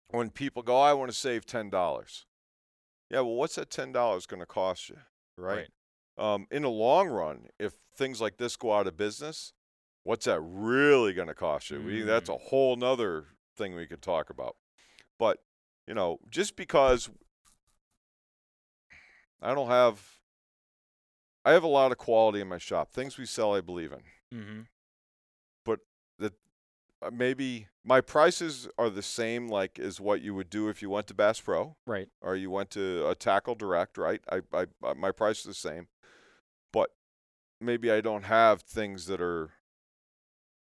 when people go, I want to save ten dollars. Yeah, well, what's that ten dollars going to cost you, right? Um, in the long run, if things like this go out of business, what's that really going to cost you? We, that's Mm. a whole nother thing we could talk about. But you know, just because I don't have, I have a lot of quality in my shop. Things we sell, I believe in. Mm-hmm. Uh, maybe my prices are the same, like as what you would do if you went to Bass Pro Right. or you went to a Tackle Direct, right? I, I, I my price is the same, but maybe I don't have things that are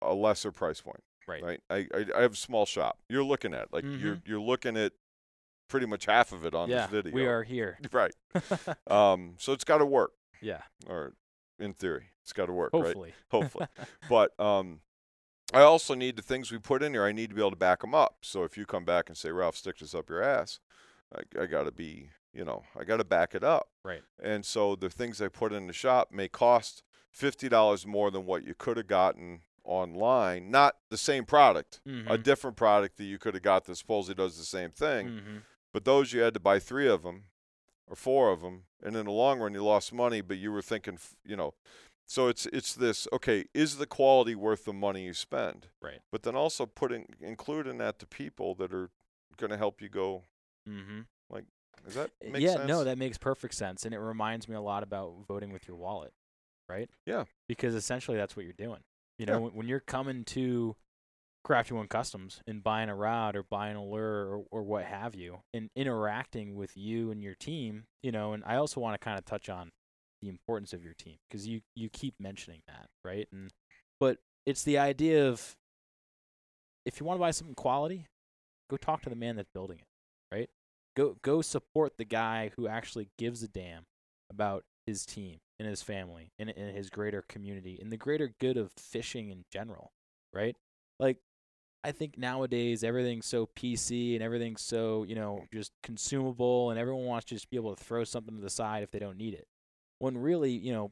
a lesser price point, Right. right? I, I, I have a small shop. You're looking at like you're Mhm. you're looking at pretty much half of it on yeah. this video. We are here. right. Um, so it's got to work, yeah. or in theory, it's got to work, right? Hopefully. Hopefully. but um, I also need the things we put in here. I need to be able to back them up. So if you come back and say, "Ralph, stick this up your ass," I, I got to be, you know, I got to back it up. Right. And so the things I put in the shop may cost fifty dollars more than what you could have gotten online. Not the same product, a Mhm. different product that you could have got that supposedly does the same thing. Mhm. But those you had to buy three of them or four of them, and in the long run you lost money. But you were thinking, you know, so it's it's this. Okay, is the quality worth the money you spend? Right. But then also putting including that the people that are going to help you go. Mm-hmm. Like, does that make yeah, sense? no, that makes perfect sense, and it reminds me a lot about voting with your wallet, right? Yeah. Because essentially that's what you're doing. You Yeah. know, when, when you're coming to Crafty One Customs and buying a rod or buying a lure or, or what have you, and interacting with you and your team, you know, and I also want to kind of touch on the importance of your team because you you keep mentioning that, right? And but it's the idea of if you want to buy something quality, go talk to the man that's building it, right? Go go support the guy who actually gives a damn about his team and his family and, and his greater community and the greater good of fishing in general, right? Like I think nowadays everything's so PC and everything's so, you know, just consumable and everyone wants to just be able to throw something to the side if they don't need it. When really, you know,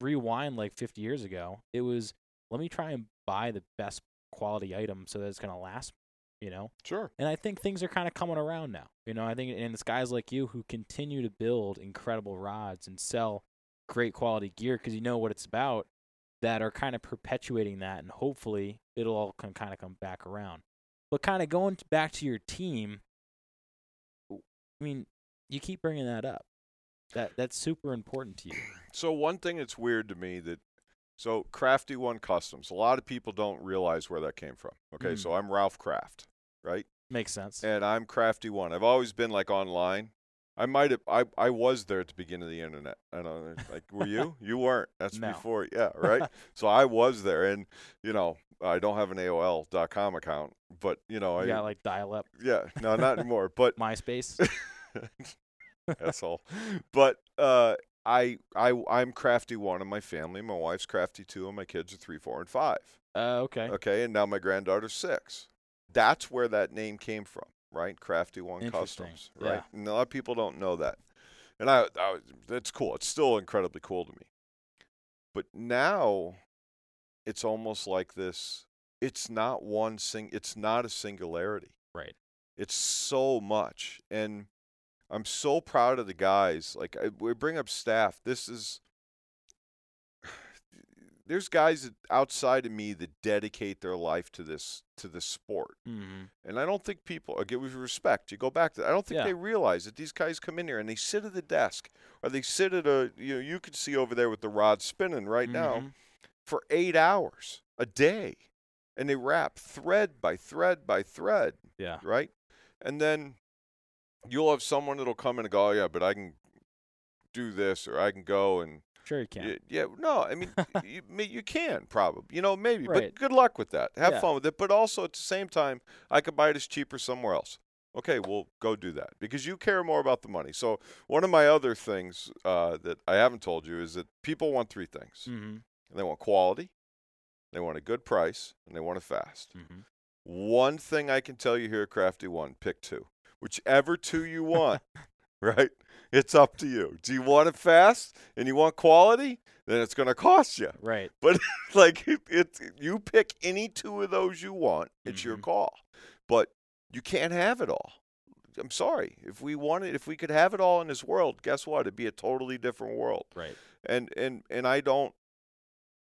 rewind like 50 years ago, it was let me try and buy the best quality item so that it's going to last, you know? Sure. And I think things are kind of coming around now. You know, I think and it's guys like you who continue to build incredible rods and sell great quality gear because you know what it's about that are kind of perpetuating that and hopefully it'll all come kind of come back around. But kind of going back to your team, I mean, you keep bringing that up. That that's super important to you. So one thing that's weird to me that so Crafty One Customs, a lot of people don't realize where that came from. Okay, mm. so I'm Ralph Craft, right? Makes sense. And I'm Crafty One. I've always been like online. I might have I, I was there at the beginning of the internet. I don't know like were you? You weren't. That's No. before yeah, right? so I was there and you know, I don't have an AOL.com account, but you know, you I got like dial up yeah, no, not anymore. But MySpace. asshole. But uh, I I I'm crafty one in my family. My wife's crafty two, and my kids are three, four, and five. uh, okay. Okay, and now my granddaughter's six. That's where that name came from, right? Crafty One Customs, right? Yeah. And a lot of people don't know that, and I, I that's cool. It's still incredibly cool to me. But now, it's almost like this. It's not one sing. It's not a singularity Right. it's so much and i'm so proud of the guys like I, we bring up staff this is there's guys outside of me that dedicate their life to this to this sport Mm-hmm. and i don't think people again with respect you go back to i don't think Yeah. they realize that these guys come in here and they sit at the desk or they sit at a you know you can see over there with the rod spinning right now Mm-hmm. for eight hours a day and they wrap thread by thread by thread Yeah. right? And then you'll have someone that'll come in and go, oh, yeah, but I can do this or I can go and Sure you can. y- yeah, no, I mean you, you can probably, you know, maybe, Right. but good luck with that. Have Yeah. fun with it, but also at the same time, I could buy this cheaper somewhere else. Okay, well, go do that because you care more about the money. So one of my other things uh, that I haven't told you is that people want three things: Mm-hmm. they want quality, they want a good price, and they want it fast. Mm-hmm. One thing I can tell you here at Crafty One, pick two. Whichever two you want, right? It's up to you. Do you want it fast and you want quality? Then it's going to cost you. Right. But like it, it, you pick any two of those you want. It's your Mhm. call. But you can't have it all. I'm sorry. If we wanted, if we could have it all in this world, guess what? It'd be a totally different world Right. and and and I don't.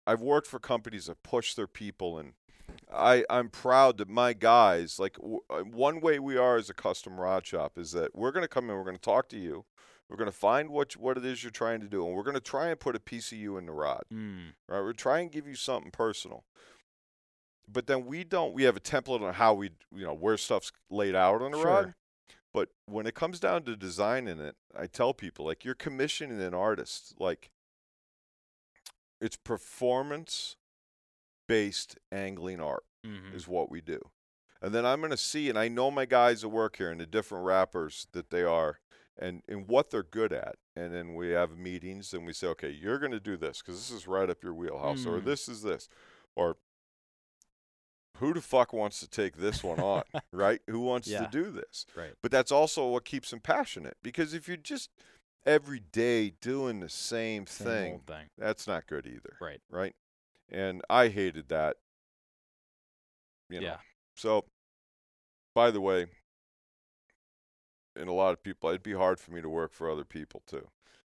I've worked for companies that push their people, and I I'm proud that my guys like w- uh, one way we are as a custom rod shop is that we're going to come in, we're going to talk to you, we're going to find what what it is you're trying to do, and we're going to try and put a piece of you in the rod. Mm. Right? We're trying to give you something personal. But then we don't. We have a template on how we, you know, where stuff's laid out on the rod. But when it comes down to designing it, I tell people like you're commissioning an artist. Like it's performance based angling art Mm-hmm. is what we do. And then I'm going to see, and I know my guys that work here and the different wrappers that they are and, and what they're good at. And then we have meetings and we say, okay, you're going to do this because this is right up your wheelhouse, or Mm. this is this. Or who the fuck wants to take this one on, right? Who wants Yeah. to do this? Right. But that's also what keeps them passionate because if you're just every day doing the same, Same thing, thing. that's not good either, Right. right? And I hated that. You know. Yeah. So, by the way, and a lot of people, it'd be hard for me to work for other people too,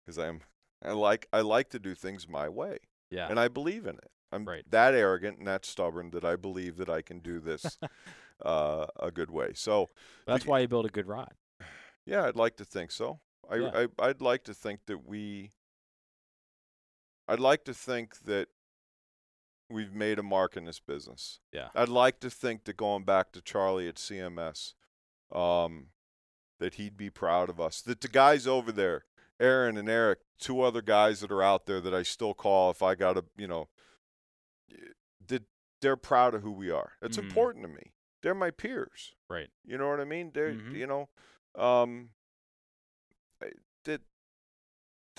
because I'm, I like, I like to do things my way, Yeah. and I believe in it. I'm Right. that arrogant and that stubborn that I believe that I can do this uh, a good way. So, That's why you build a good rod. yeah, I'd like to think so. I, Yeah. I I'd like to think that we. I'd like to think that we've made a mark in this business. Yeah. I'd like to think that going back to Charlie at CMS, um, that he'd be proud of us. That the guys over there, Aaron and Eric, two other guys that are out there that I still call if I got to, you know, that they're proud of who we are. That's Mhm. important to me. They're my peers. Right. You know what I mean? They're Mhm. you know, um,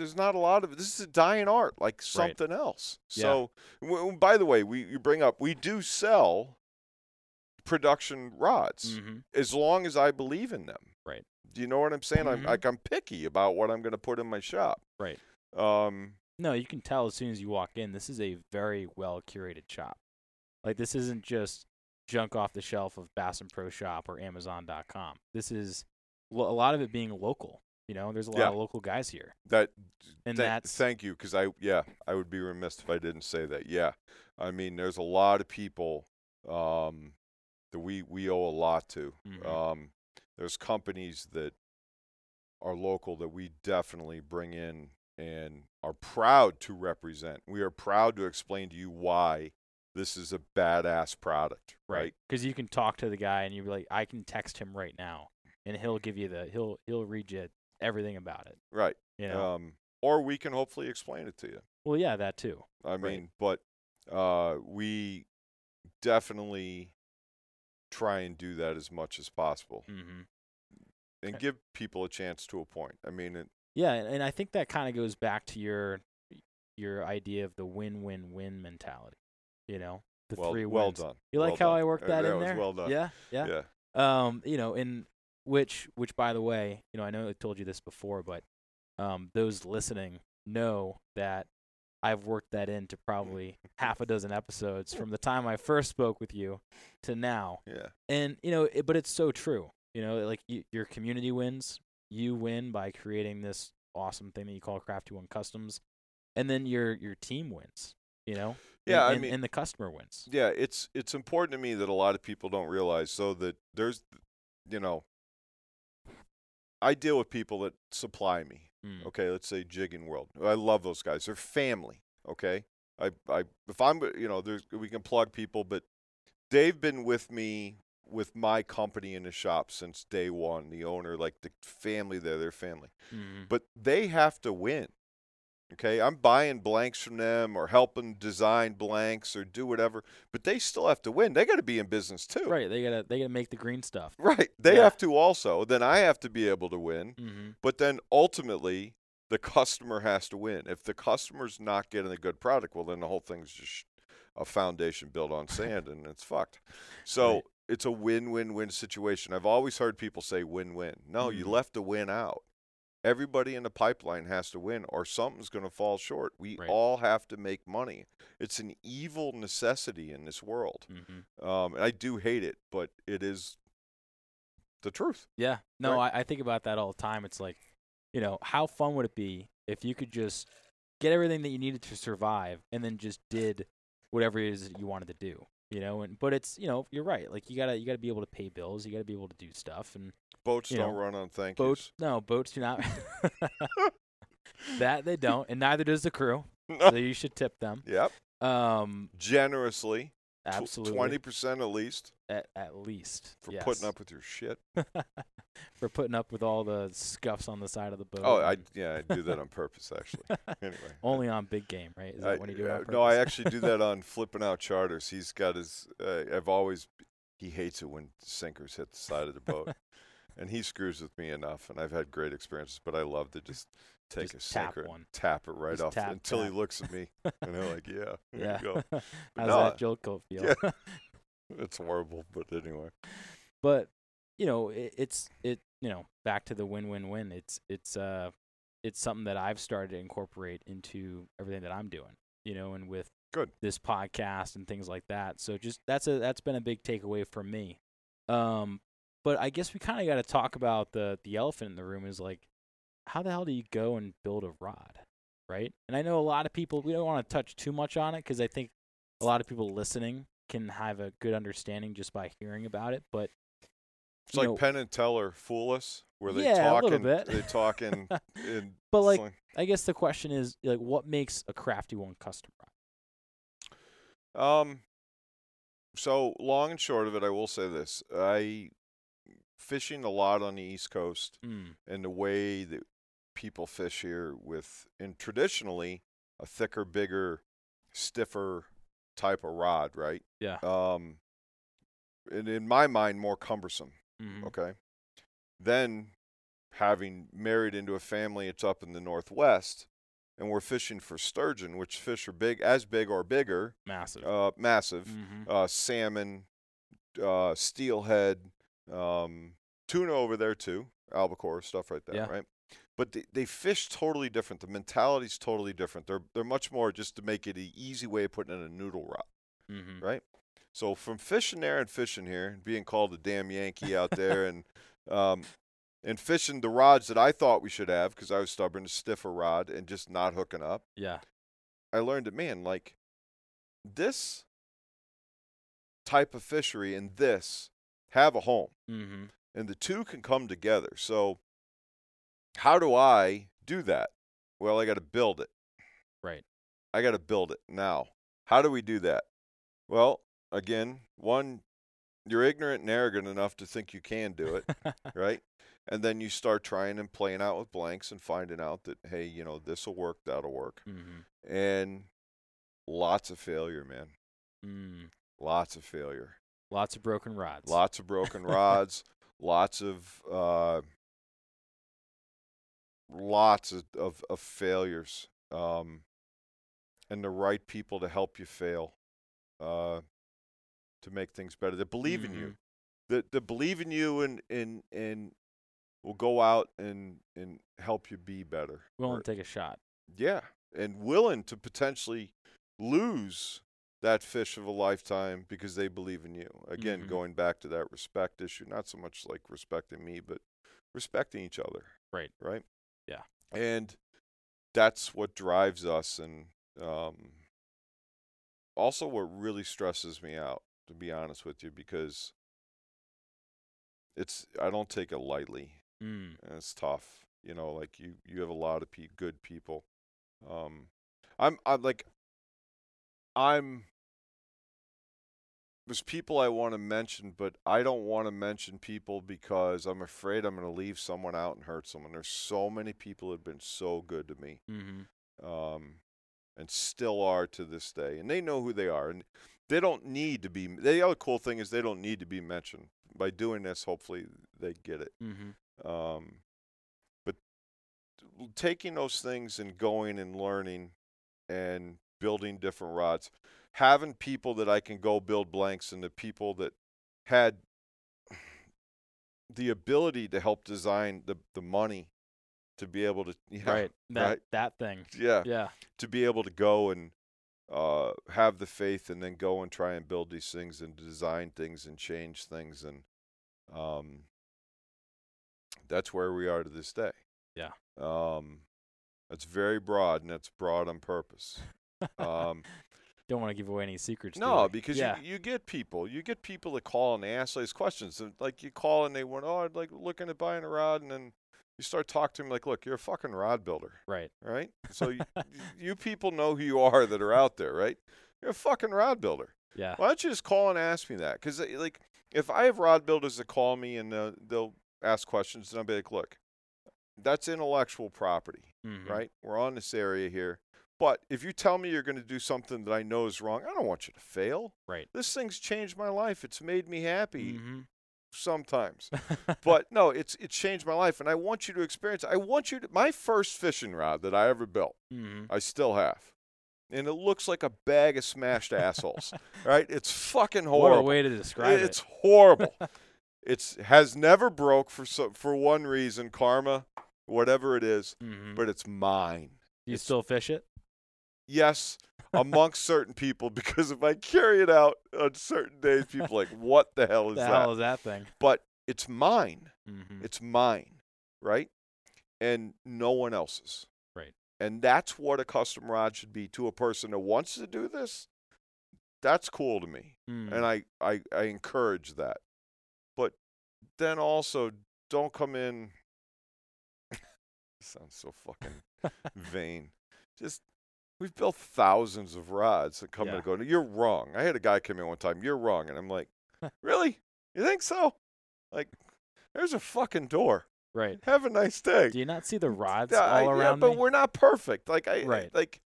there's not a lot of this is a dying art like something else. Yeah. So, w- by the way, we you bring up we do sell production rods Mm-hmm. as long as I believe in them. Right. Do you know what I'm saying? I'm Mhm. like I'm picky about what I'm going to put in my shop. Right. Um, No, you can tell as soon as you walk in. This is a very well curated shop. Like this isn't just junk off the shelf of Bass and Pro Shop or Amazon.com. This is a lot of it being local. You know, there's a lot Yeah. of local guys here, that and Tha- that's thank you because I yeah I would be remiss if I didn't say that yeah. I mean there's a lot of people um, that we we owe a lot to. Mhm. um, there's companies that are local that we definitely bring in and are proud to represent. We are proud to explain to you why this is a badass product right, Because you can talk to the guy and you're like, I can text him right now, and he'll give you the he'll he'll read you everything about it. right You know. um, or we can hopefully explain it to you well, yeah, that too. I Right. mean, but uh, we definitely try and do that as much as possible Mm-hmm. and give people a chance to a point. I mean, it, Yeah, and, and I think that kind of goes back to your your idea of the win-win-win mentality. You know, the well, three well done. You like well how done. I worked Uh, that in there? well done. Yeah, yeah. yeah. Um, you know, in which which by the way, you know, I know I told you this before, but um, those listening know that I've worked that into probably half a dozen episodes from the time I first spoke with you to now. Yeah. And you know, it, but it's so true. You know, like your community wins, you win by creating this awesome thing that you call Crafty One Customs, and then your your team wins. You know, Yeah, I and, mean- and the customer wins. Yeah, it's it's important to me that a lot of people don't realize. So that there's, you know, I deal with people that supply me. Mm. Okay, let's say Jigging World. I love those guys. They're family. Okay, I, I, if I'm, you know, there's we can plug people, but they've been with me with my company in the shop since day one. The owner, like the family, there, their family. Mm. But they have to win. Okay, I'm buying blanks from them or helping design blanks or do whatever, but they still have to win. They got to be in business too. Right, they gotta they gotta make the green stuff. Right. They Yeah. have to also. Then I have to be able to win. Mm-hmm. But then ultimately, the customer has to win. If the customer's not getting a good product, well, then the whole thing's just a foundation built on sand and it's fucked. So Right. it's a win win win situation. I've always heard people say win win. No, you Mhm. left a win out. Everybody in the pipeline has to win or something's going to fall short. We Right. all have to make money. It's an evil necessity in this world. Mm-hmm. Um, and I do hate it, but it is the truth. Yeah. No, I, I think about that all the time. It's like, you know, how fun would it be if you could just get everything that you needed to survive and then just did whatever it is that you wanted to do. You know, and but it's you know, you're right. Like you gotta you gotta be able to pay bills, you gotta be able to do stuff and Boats You don't know, run on thank boats no, boats do not that they don't, and neither does the crew. yous. So you should tip them. Yep. Um Generously. absolutely Twenty percent at least at, at least. for yes. putting up with your shit. for putting up with all the scuffs on the side of the boat. Oh, I yeah, I do that on purpose actually. Anyway. Only on big game, right? Is that I- when you do it uh, no, I actually do that on flipping out charters. He's got his. Uh, I've always. He hates it when sinkers hit the side of the boat, and he screws with me enough. And I've had great experiences, but I love to just take Just a tap and one. tap it right Just off tap, until tap. he looks at me, and they're like, "Yeah, yeah. you go." How's that joke go feel? yeah. it's horrible, but anyway. but you know it, it's it you know back to the win-win-win it's it's uh it's something that i've started to incorporate into everything that i'm doing you know and with Good. this podcast and things like that so just that's a that's been a big takeaway for me um but i guess we kind of got to talk about the the elephant in the room is like how the hell do you go and build a rod right and i know a lot of people we don't want to touch too much on it because i think a lot of people listening can have a good understanding just by hearing about it but It's like know, Penn and Teller fool us, where they Yeah, a talk little in, bit. they talk in, in But, like, slang. I guess the question is like, what makes a crafty one custom rod? Um, so long and short of it, I will say this: I fishing a lot on the East Coast, Mm. and the way that people fish here with, and traditionally a thicker, bigger, stiffer type of rod, right? Yeah. Um, and in my mind, more cumbersome. hmm Okay. Then, having married into a family, it's up in the Northwest, and we're fishing for sturgeon, which fish are big, as big or bigger, Massive. uh, massive, hmm uh, salmon, uh, steelhead, um, tuna over there too, albacore, stuff like that, Yeah. right? But they, they fish totally different. The mentality's totally different. They're they're much more just to make it an easy way of putting in a noodle rod hmm right? So from fishing there and fishing here, and being called a damn Yankee out there, and um, and fishing the rods that I thought we should have because I was stubborn to stiffer rod and just not hooking up, Yeah. I learned that man, like this type of fishery and this have a home, hmm and the two can come together. So how do I do that? Well, I got to build it. Right. I got to build it now. How do we do that? Well, again, one, you're ignorant and arrogant enough to think you can do it, right? And then you start trying and playing out with blanks and finding out that, hey, you know, this will work, that'll work. hmm And lots of failure, man. Mm. Lots of failure. Lots of broken rods. Lots of broken rods, lots of, uh, lots of, of, of failures. Um, and the right people to help you fail, uh, to make things better. That believe in you. That that believe in you and and and will go out and and help you be better. Willing Or- to take a shot. yeah, and willing to potentially lose that fish of a lifetime because they believe in you. Again, Mhm. going back to that respect issue, not so much like respecting me, but respecting each other. Right. Right. Yeah. And that's what drives us, and um, also what really stresses me out, to be honest with you, because it's I don't take it lightly Mm. and it's tough. You know, like you you have a lot of pe- good people. Um, I'm I'm like I'm there's people I want to mention, but I don't want to mention people because I'm afraid I'm going to leave someone out and hurt someone. There's so many people that have been so good to me, hmm um, and still are to this day, and they know who they are, and they don't need to be. The other cool thing is they don't need to be mentioned. By doing this, hopefully they get it. hmm Um, but taking those things and going and learning and building different rods, having people that I can go build blanks and the people that had the ability to help design the, the money to be able to yeah, Right. That right. that thing. yeah Yeah. to be able to go and uh, have the faith and then go and try and build these things and design things and change things and um, that's where we are to this day. Yeah. Um, that's very broad and that's broad on purpose. Um, Don't want to give away any secrets. no, because yeah. you, you get people, you get people that call and they ask these questions. Like you call and they went, oh, I'd like looking at buying a rod, and then you start talking to them like, look, you're a fucking rod builder right. right? So you, you people know who you are that are out there, right? You're a fucking rod builder. Yeah. Why don't you just call and ask me that? Because like, if I have rod builders that call me and uh, they'll ask questions, and I'll be like, look, that's intellectual property, Mhm. right? We're on this area here. But if you tell me you're going to do something that I know is wrong, I don't want you to fail. Right. This thing's changed my life. It's made me happy Mhm. sometimes but no, it's it's changed my life, and I want you to experience. I want you to. My first fishing rod that I ever built, Mhm. I still have. and it looks like a bag of smashed assholes. Right? It's fucking horrible. What a way to describe it. It's horrible. it's has never broke for so, for one reason, karma, whatever it is, hmm but it's mine. Do you it's- still fish it? Yes, amongst certain people because if I carry it out on certain days, people are like, "What the hell is the that?" hell is that thing? but it's mine. hmm It's mine, right? And no one else's. Right. And that's what a custom rod should be to a person that wants to do this. That's cool to me. Mm. And I, I, I encourage that. But then also don't come in sounds so fucking vain. Just we've built thousands of rods that come Yeah. and go. You're wrong. I had a guy come in one time. You're wrong, and I'm like, really? You think so? Like, there's a fucking door. right. Have a nice day. Do you not see the rods Yeah, I- all yeah, but me? we're not perfect. Like I I- Right. like,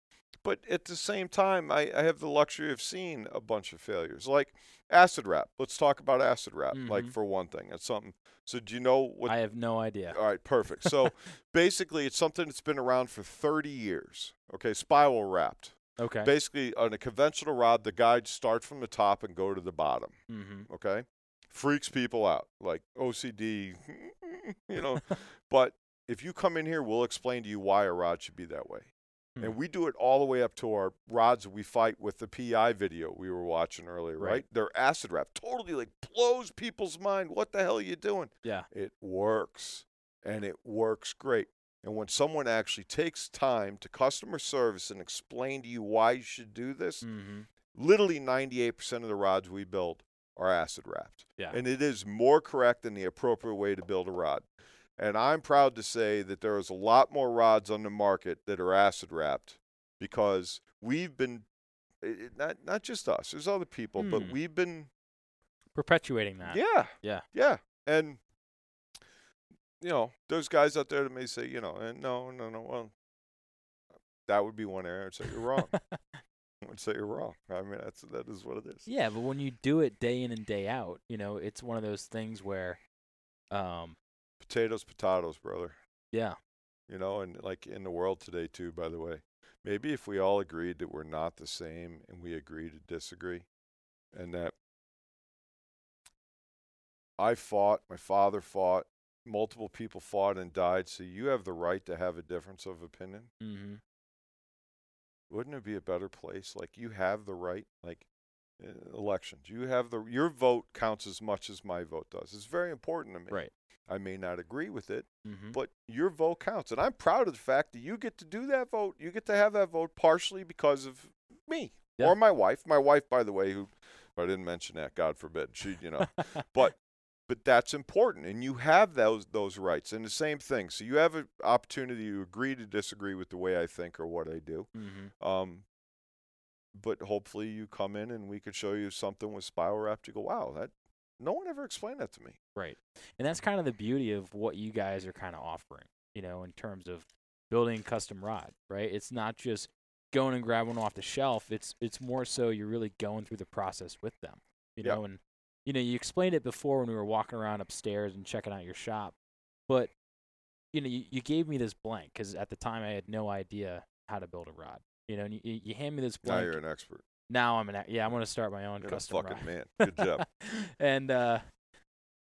but at the same time, I, I have the luxury of seeing a bunch of failures. Like acid wrap. Let's talk about acid wrap. Like Mhm. for one thing, that's something. So do you know what? I have no idea. all right, perfect. So basically, it's something that's been around for 30 years. Okay, spiral wrapped. Okay. Basically, on a conventional rod, the guides start from the top and go to the bottom. mm-hmm. Okay, freaks people out, like OCD, you know. but if you come in here, we'll explain to you why a rod should be that way. Hmm. And we do it all the way up to our rods we fight with the PI video we were watching earlier, right? Right. They're acid wrap. Totally like blows people's mind. What the hell are you doing? Yeah. It works. And it works great. And when someone actually takes time to customer service and explain to you why you should do this, Mm-hmm. literally 98% of the rods we build are acid wrapped. Yeah. And it is more correct and the appropriate way to build a rod. And I'm proud to say that there is a lot more rods on the market that are acid wrapped because we've been it, it- not not just us, there's other people, but Hmm. we've been Perpetuating that. yeah. Yeah. Yeah. And you know, there's guys out there that may say, you know, and no, no, no, well that would be one area I'd say you're wrong. I would say you're wrong. I mean that's that is what it is. Yeah, but when you do it day in and day out, you know, it's one of those things where, um, Potatoes, potatoes, brother. yeah, you know, and like in the world today too, by the way. Maybe if we all agreed that we're not the same and we agree to disagree and that I fought, my father fought, multiple people fought and died, so you have the right to have a difference of opinion. mm-hmm. Wouldn't it be a better place? Like you have the right, like elections, you have the your vote counts as much as my vote does. It's very important to me. right. I may not agree with it, Mm-hmm. but your vote counts. And I'm proud of the fact that you get to do that vote. You get to have that vote partially because of me Yeah. or my wife. My wife, by the way, who I didn't mention that, God forbid. She, you know, but but that's important, and you have those those rights. And the same thing. So you have an opportunity to agree to disagree with the way I think or what I do. mm-hmm. Um, but hopefully you come in and we could show you something with spiral wrap. You go, wow, that no one ever explained that to me. Right. And that's kind of the beauty of what you guys are kind of offering, you know, in terms of building custom rod, right? It's not just going and grabbing one off the shelf. It's it's more so you're really going through the process with them, you Yeah. know, and you know, you explained it before when we were walking around upstairs and checking out your shop, but you know, you, you gave me this blank because at the time I had no idea how to build a rod, you know, and you, you hand me this blank. Now you're an expert. Now I'm an yeah, I'm gonna start my own You're a fucking rod. man. Good job. and uh,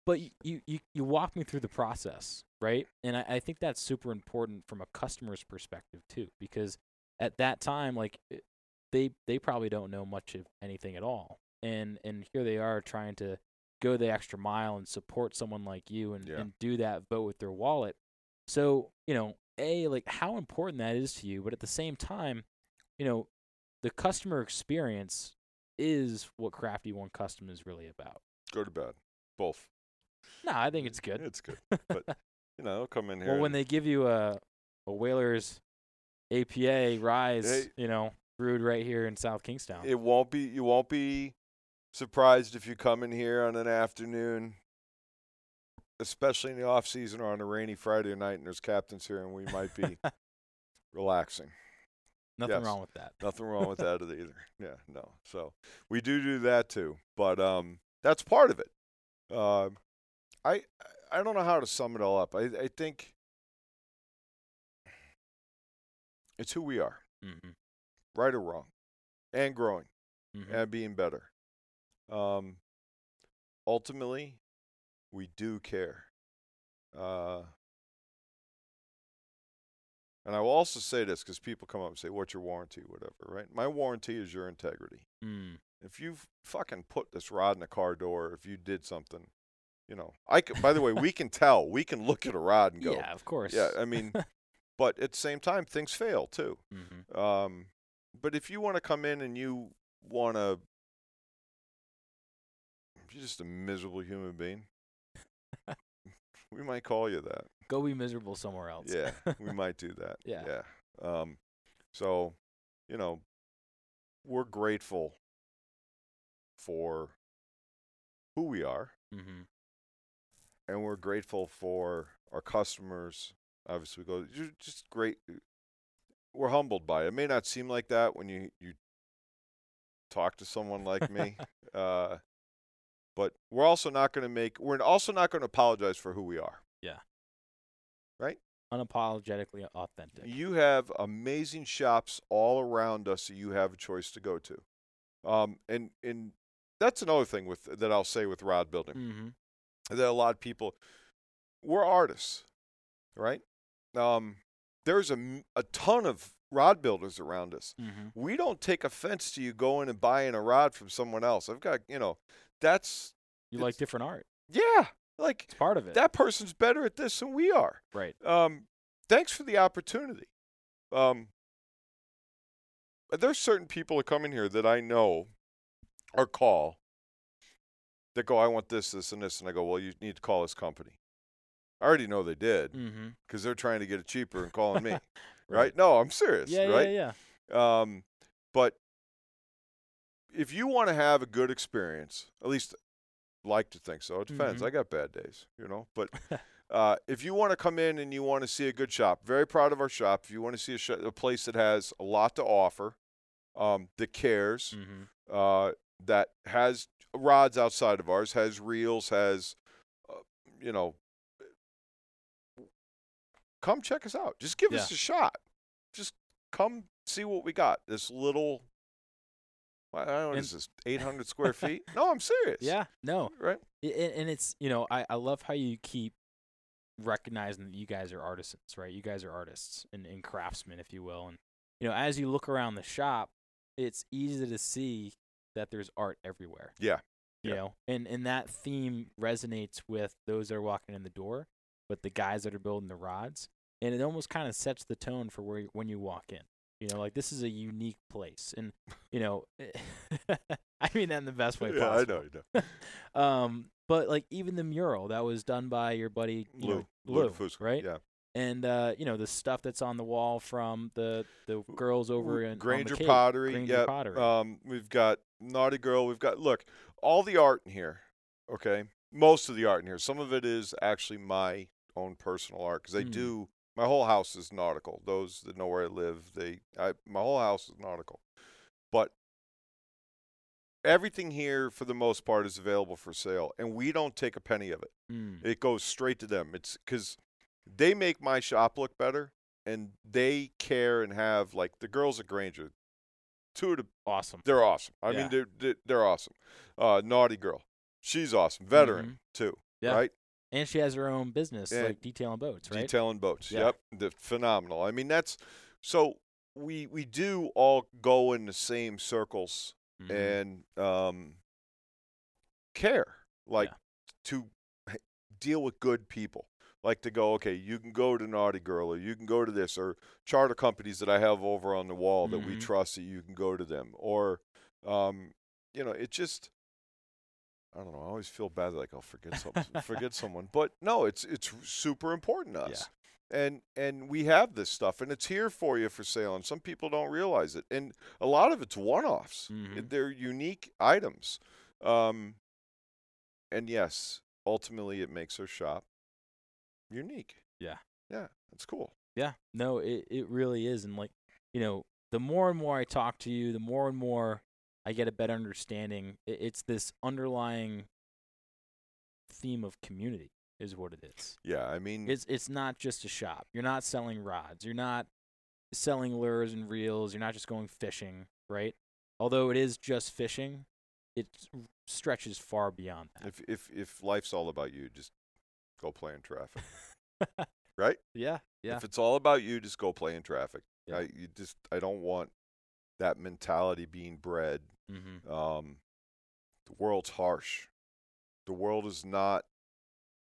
but you you you walk me through the process, right? And I, I think that's super important from a customer's perspective too, because at that time, like it- they they probably don't know much of anything at all, and and here they are trying to go the extra mile and support someone like you and, Yeah. and do that vote with their wallet. So you know, a like how important that is to you, but at the same time, you know, the customer experience is what Crafty One Custom is really about. Good or bad? Both. No, I think it's good. It's good. But you know, come in here. well, when they give you a a Whalers APA Rise, Hey. you know, brewed right here in South Kingstown. it won't be you won't be surprised if you come in here on an afternoon, especially in the off season or on a rainy Friday night and there's captains here and we might be relaxing. Nothing yes. wrong with that. Nothing wrong with that either. Yeah, no. So we do do that too, but um, that's part of it. Um, I I don't know how to sum it all up. I I think it's who we are. hmm right or wrong, and growing Mhm. and being better. Um, ultimately, we do care. Uh, and I will also say this because people come up and say, "What's your warranty?" Whatever, right? My warranty is your integrity. Mm. If you fucking put this rod in a car door, if you did something, you know, I. c- By the way, we can tell. We can look at a rod and go, Yeah, of course. yeah. I mean, but at the same time, things fail too. hmm Um, but if you want to come in and you want to, you're just a miserable human being. we might call you that. Go be miserable somewhere else. Yeah, we might do that. Yeah. Yeah. Um, so, you know, we're grateful for who we are, hmm and we're grateful for our customers. Obviously, we go you're just great. We're humbled by it. It may not seem like that when you you talk to someone like me, uh, but we're also not going to make. We're also not going to apologize for who we are. Unapologetically authentic. You have amazing shops all around us that you have a choice to go to, um, and and that's another thing with that I'll say with rod building. hmm that a lot of people we're artists, right? Um, there's a ton of rod builders around us. hmm We don't take offense to you going and buying a rod from someone else. I've got, you know, that's You like different art. yeah, like It's part of it. that person's better at this than we are. right. Um, thanks for the opportunity. Um, there's certain people that come in here that I know or call that go, I want this, this, and this. And I go, well, you need to call this company. I already know they did Mm-hmm. because they're trying to get it cheaper and calling me. right. No, I'm serious. Yeah, right. yeah, yeah. Um, but if you want to have a good experience, at least like to think so. It depends. Mhm. I got bad days, you know. But uh, if you want to come in and you want to see a good shop, very proud of our shop. If you want to see a, sh- a place that has a lot to offer, um, that cares, Mm-hmm. uh, that has rods outside of ours, has reels, has, uh, you know, come check us out. Just give us a shot. Just come see what we got. This little, What And- is this 800 square feet? No, I'm serious. Yeah. No. Right? And, and it's you know I, I love how you keep recognizing that you guys are artisans, right? You guys are artists and, and craftsmen, if you will. And you know, as you look around the shop, it's easy to see that there's art everywhere. Yeah. You Yeah. know, and and that theme resonates with those that are walking in the door, but the guys that are building the rods, and it almost kind of sets the tone for where you- when you walk in. You know, like this is a unique place, and you know, I mean that in the best way possible. yeah, I know. I know. Um, but like even the mural that was done by your buddy you Lou, know, Lou Lou, Fusco, right? Yeah. And uh, you know the stuff that's on the wall from the the girls over in Granger Cape, Pottery. Granger yeah. Pottery. Um, we've got Naughty Girl. We've got look all the art in here. Okay, most of the art in here. Some of it is actually my own personal art because I Mm. do. My whole house is nautical. Those that know where I live, they. I my whole house is nautical, but everything here for the most part is available for sale, and we don't take a penny of it. Mm. It goes straight to them. It's because they make my shop look better, and they care and have like the girls at Granger. Two of the Awesome. they're awesome. I Yeah. mean, they're they're, awesome. Uh, Naughty girl, she's awesome. Veteran too, Mm-hmm. Yeah. right? And she has her own business, And like detailing boats, right? Detailing boats. Yeah. Yep, the phenomenal. I mean, that's so we we do all go in the same circles Mhm. and um, care like Yeah. to deal with good people like to go okay you can go to naughty girl or you can go to this or charter companies that i have over on the wall that we Mhm. trust that you can go to them or um, you know it just i don't know i always feel bad like i'll forget something forget someone but no it's it's super important to Yeah. us and and we have this stuff and it's here for you for sale and some people don't realize it and a lot of it's one-offs Mhm. they're unique items um and yes ultimately it makes our shop unique Yeah. yeah that's cool Yeah, no, it, it really is. And like, you know, the more and more I talk to you, the more and more I get a better understanding. It's this underlying theme of community is what it is. yeah i mean It's it's not just a shop. You're not selling rods. You're not selling lures and reels. You're not just going fishing, right? Although it is just fishing, it stretches far beyond that. If if if life's all about you, just go play in traffic. right? Yeah, yeah. If it's all about you, just go play in traffic. Yeah. I you just I don't want that mentality being bred. Mm-hmm. Um, the world's harsh. The world is not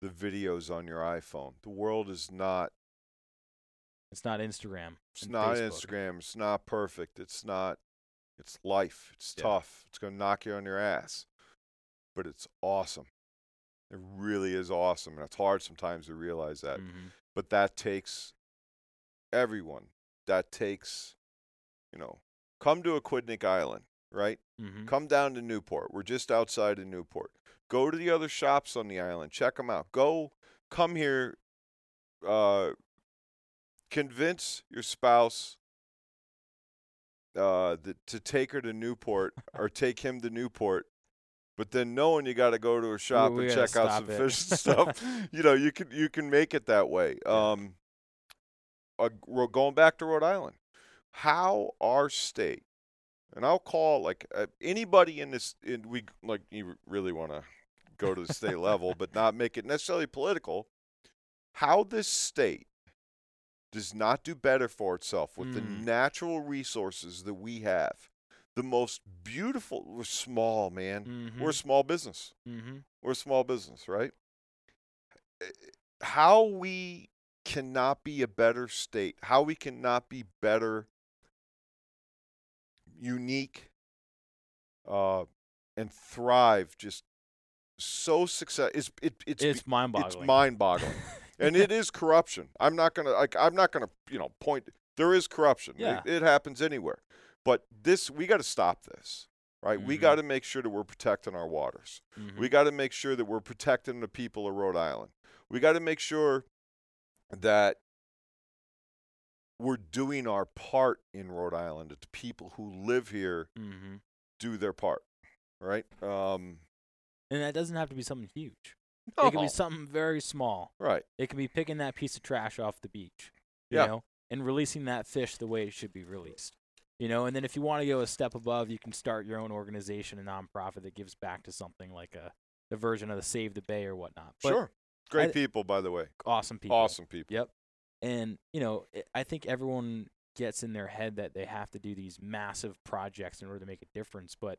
the videos on your iPhone. The world is not. It's not Instagram. It's not Facebook. Instagram. It's not perfect. It's not. It's life. It's Yeah. tough. It's gonna knock you on your ass, but it's awesome. It really is awesome, and it's hard sometimes to realize that. Mhm. But that takes everyone. That takes, you know, come to Aquidneck Island, right? Mhm. Come down to Newport. We're just outside of Newport. Go to the other shops on the island. Check them out. Go, come here. Uh, convince your spouse uh, that, to take her to Newport or take him to Newport. But then knowing you got to go to a shop we and check out some it. fish and stuff, you know, you can you can make it that way. Um, uh, going back to Rhode Island, how our state, and I'll call like uh, anybody in this, in, we like you really want to go to the state level, but not make it necessarily political. How this state does not do better for itself with the Mm. natural resources that we have. The most beautiful, we're small, man. Mhm. We're a small business. Mhm. We're a small business, right? Eh, How we cannot be a better state, how we cannot be better, unique, uh, and thrive just so success. It's it, it's It's, mind-boggling. it's mind-boggling, and it is corruption. I'm not gonna like I'm not gonna you know point. There is corruption. It- Yeah. It, happens anywhere, but this we got to stop this. Right, we Mhm. got to make sure that we're protecting our waters. Mhm. We got to make sure that we're protecting the people of Rhode Island. We got to make sure that we're doing our part in Rhode Island. The people who live here Mhm. do their part. Right? Um, And that doesn't have to be something huge. It can be something very small. right. It can be picking that piece of trash off the beach, you Yeah. know, and releasing that fish the way it should be released. You know, and then if you want to go a step above, you can start your own organization, a nonprofit that gives back to something like a the version of the Save the Bay or whatnot. But sure. Great I- people, by the way. awesome people. Awesome people. Yep. And you know, i- I think everyone gets in their head that they have to do these massive projects in order to make a difference, but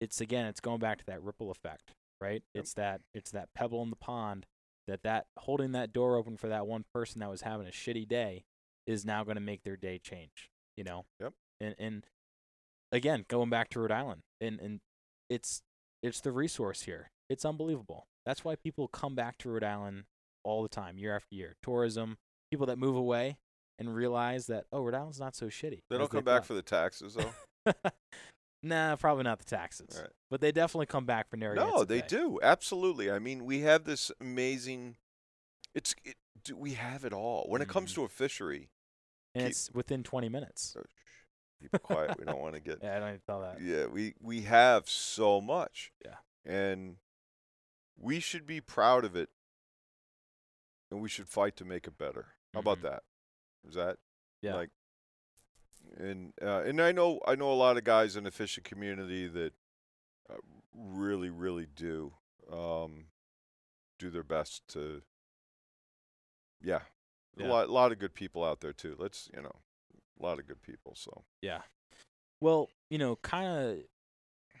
it's again, it's going back to that ripple effect, right? Yep. It's that it's that pebble in the pond that that holding that door open for that one person that was having a shitty day is now going to make their day change, you know? Yep. And and again, going back to Rhode Island and and it's it's the resource here. It's unbelievable. That's why people come back to Rhode Island all the time, year after year. Tourism, people that move away and realize that oh, Rhode Island's not so shitty. They don't come back thought. for the taxes, though. nah, probably not the taxes, right. but they definitely come back for Narragansett No, they Bay. do absolutely. I mean, we have this amazing. It's it, do we have it all when it comes Mhm. to a fishery. and keep- it's within 20 minutes. So, shh, keep quiet. we don't want to get. Yeah, I don't even tell that. Yeah, we we have so much. Yeah. And we should be proud of it. And we should fight to make it better. How about Mhm. that? Is that Yeah. like and uh, and I know I know a lot of guys in the fishing community that uh, really really do um, do their best to yeah. Yeah. A lot, lot of good people out there too. Let's, you know, a lot of good people. So Yeah. Well, you know, kind of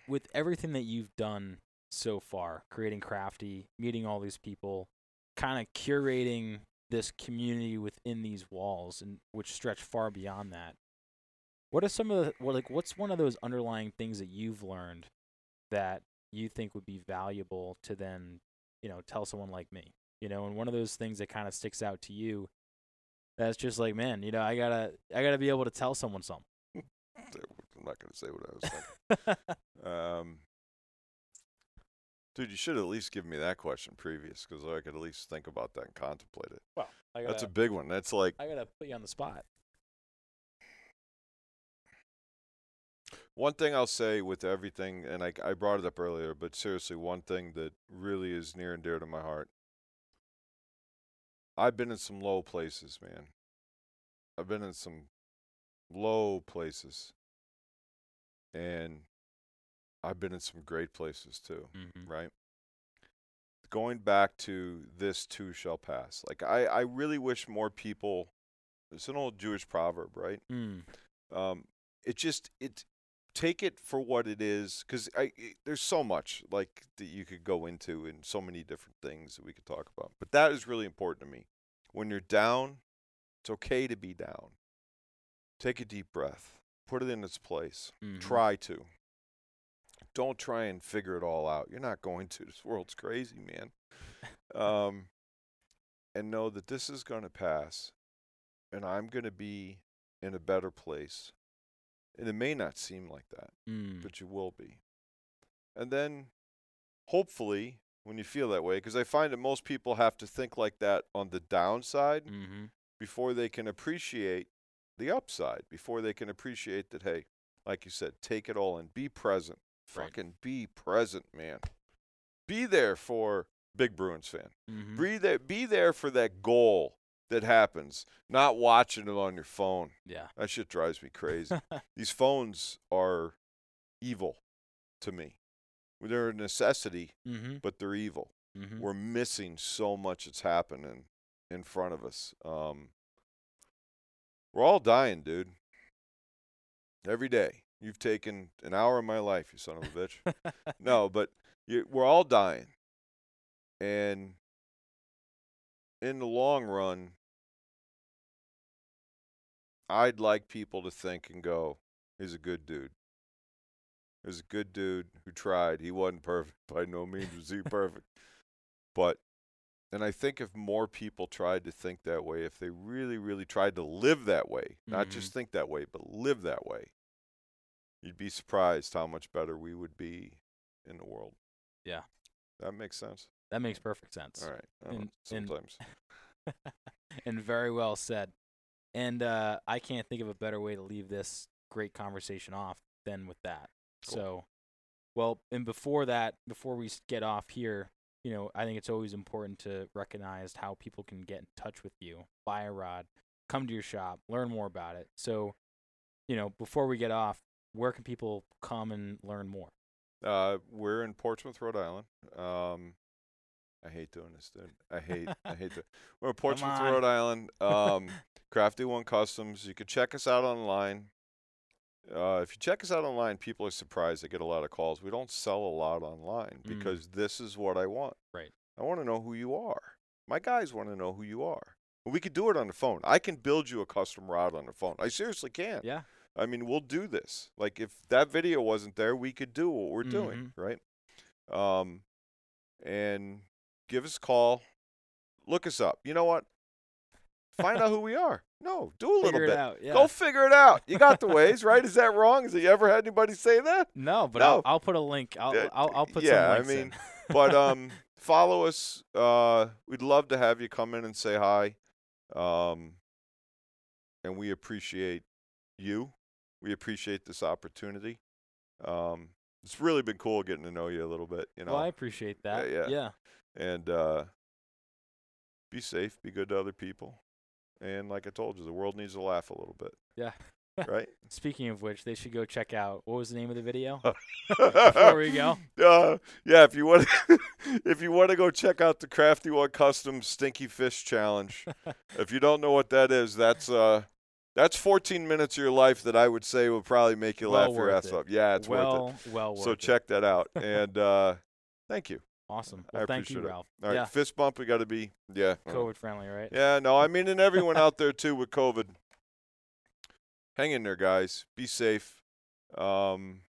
with everything that you've done so far, creating Crafty, meeting all these people, kind of curating this community within these walls and which stretch far beyond that. What are some of the what like what's one of those underlying things that you've learned that you think would be valuable to then, you know, tell someone like me? You know, and one of those things that kind of sticks out to you that's just like, man, you know, I got to I got to be able to tell someone something. I'm not to say what I was thinking. um, dude, you should at least give me that question previous because I could at least think about that and contemplate it. well, gotta, That's a big one. That's like I gotta put you on the spot. one thing I'll say with everything, and I, I brought it up earlier, but seriously, one thing that really is near and dear to my heart. I've been in some low places, man. I've been in some low places, and I've been in some great places too. Mm-hmm. Right. Going back to this too shall pass. Like I, I really wish more people. It's an old Jewish proverb, right? Mm. um, it just it take it for what it is because I i- there's so much like that you could go into and so many different things that we could talk about. But that is really important to me. When you're down, it's okay to be down. Take a deep breath. Put it in its place. Mhm. Try to. Don't try and figure it all out. You're not going to. This world's crazy, man. Um, and know that this is going to pass, and I'm going to be in a better place. And it may not seem like that, Mm. but you will be. And then, hopefully, when you feel that way, because I find that most people have to think like that on the downside Mm-hmm. before they can appreciate the upside, before they can appreciate that, hey, like you said, take it all in, be present. Right. Fucking be present, man. Be there for Big Bruins fan. Mm-hmm. Be there, be there for that goal that happens, not watching it on your phone. Yeah. That shit drives me crazy. These phones are evil to me. They're a necessity, mm-hmm. but they're evil. Mm-hmm. We're missing so much that's happening in front of us. Um, we're all dying, dude. Every day. You've taken an hour of my life, you son of a bitch. no, but you, we're all dying. And in the long run, I'd like people to think and go, he's a good dude. He's a good dude who tried. He wasn't perfect. By no means was he perfect. But, and I think if more people tried to think that way, if they really, really tried to live that way, not mm-hmm. just think that way, but live that way, you'd be surprised how much better we would be in the world. Yeah. That makes sense. that makes perfect sense. All right. I don't know, And- and- sometimes. and very well said. And uh, I can't think of a better way to leave this great conversation off than with that. Cool. So, well, and before that, before we get off here, you know, I think it's always important to recognize how people can get in touch with you, buy a rod, come to your shop, learn more about it. So, you know, before we get off, where can people come and learn more? Uh, we're in Portsmouth, Rhode Island. Um, I hate doing this, dude. I hate, I hate that. We're in Portsmouth. Rhode Island. Um, Crafty One Customs. You can check us out online. Uh, if you check us out online, people are surprised. They get a lot of calls. We don't sell a lot online Mm. because this is what I want. Right. I want to know who you are. My guys want to know who you are. We could do it on the phone. I can build you a custom rod on the phone. I seriously can. Yeah. I mean, we'll do this. Like if that video wasn't there, we could do what we're doing, right? Um, and give us a call. Look us up. You know what? Find out who we are. No, do a little Figure it bit. out. Yeah. Go figure it out. You got the ways, right? Is that wrong? Has you ever had anybody say that? no, but No. I'll, I'll put a link. I'll, Uh, I'll, I'll put yeah, I mean. But um, follow us. Uh, we'd love to have you come in and say hi. Um, and we appreciate you. We appreciate this opportunity. Um, it's really been cool getting to know you a little bit. You know, well, I appreciate that. yeah. yeah. and uh, be safe, be good to other people, and like I told you, the world needs to laugh a little bit. Yeah. right. Speaking of which, they should go check out what was the name of the video? Before we go. Uh, yeah, if you want, if you want to go check out the Crafty One Custom Stinky Fish Challenge, if you don't know what that is, that's uh, that's 14 minutes of your life that I would say will probably make you Well laugh your worth ass it. off. Yeah, it's worth well, well it. worth So it. check that out, and uh, thank you. Awesome. I Well, thank you, appreciate it. Ralph. All right, yeah. fist bump. We got to be yeah. COVID friendly, right? Yeah, no, I mean, and everyone out there too with COVID. Hang in there, guys. Be safe. Um,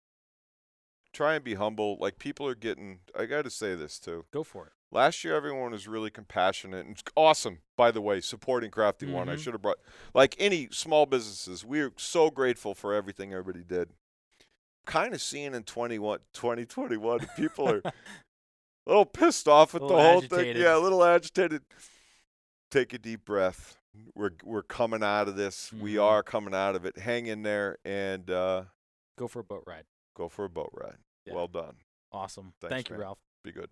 try and be humble. Like people are getting. I got to say this too. Go for it. Last year, everyone was really compassionate and it's awesome. By the way, supporting Crafty One. I Mhm. should have brought like any small businesses. We're so grateful for everything everybody did. Kind of seeing in 21, 2021, people are a little pissed off at the whole agitated. thing. Yeah, a little agitated. Take a deep breath. We're we're coming out of this. We Mhm. are coming out of it. Hang in there and uh, Go for a boat ride. go for a boat ride. Yeah. Well done. Awesome. Thanks, Thank you. Ralph. Be good.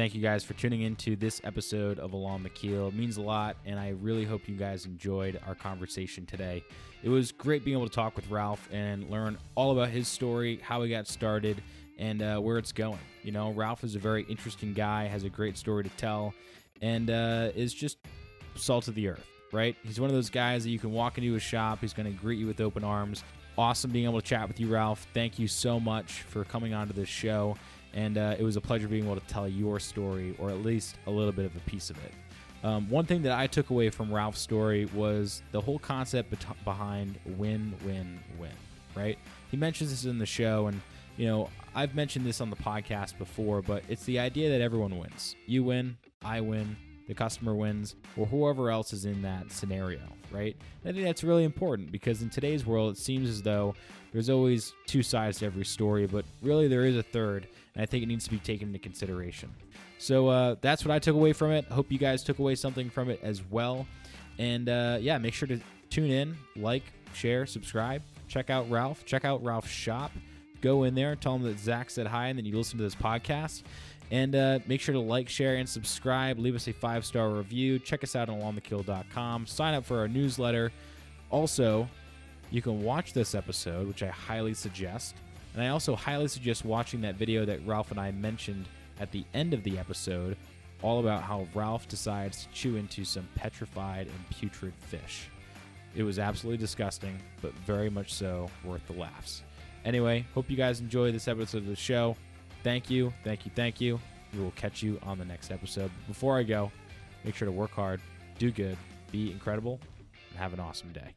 Thank you guys for tuning into this episode of Along the Keel. It means a lot, and I really hope you guys enjoyed our conversation today. It was great being able to talk with Ralph and learn all about his story, how he got started, and uh, where it's going. You know, Ralph is a very interesting guy, has a great story to tell, and uh, is just salt of the earth, right? He's one of those guys that you can walk into a shop, he's going to greet you with open arms. Awesome being able to chat with you, Ralph. Thank you so much for coming onto this show and uh, it was a pleasure being able to tell your story, or at least a little bit of a piece of it. Um, one thing that I took away from Ralph's story was the whole concept bet- behind win, win, win. Right? He mentions this in the show, and you know I've mentioned this on the podcast before, but it's the idea that everyone wins. You win, I win, the customer wins, or whoever else is in that scenario, right? I think that's really important because in today's world, it seems as though there's always two sides to every story, but really there is a third, and I think it needs to be taken into consideration. So uh, that's what I took away from it. Hope you guys took away something from it as well. And uh, yeah, make sure to tune in, like, share, subscribe. Check out Ralph. Check out Ralph's shop. Go in there, tell him that Zach said hi, and then you listen to this podcast. And uh, make sure to like, share, and subscribe. Leave us a five star review. Check us out on alongthekill.com. Sign up for our newsletter. Also, you can watch this episode, which I highly suggest. And I also highly suggest watching that video that Ralph and I mentioned at the end of the episode, all about how Ralph decides to chew into some petrified and putrid fish. It was absolutely disgusting, but very much so worth the laughs. Anyway, hope you guys enjoy this episode of the show. Thank you, thank you, thank you. We will catch you on the next episode. Before I go, make sure to work hard, do good, be incredible, and have an awesome day.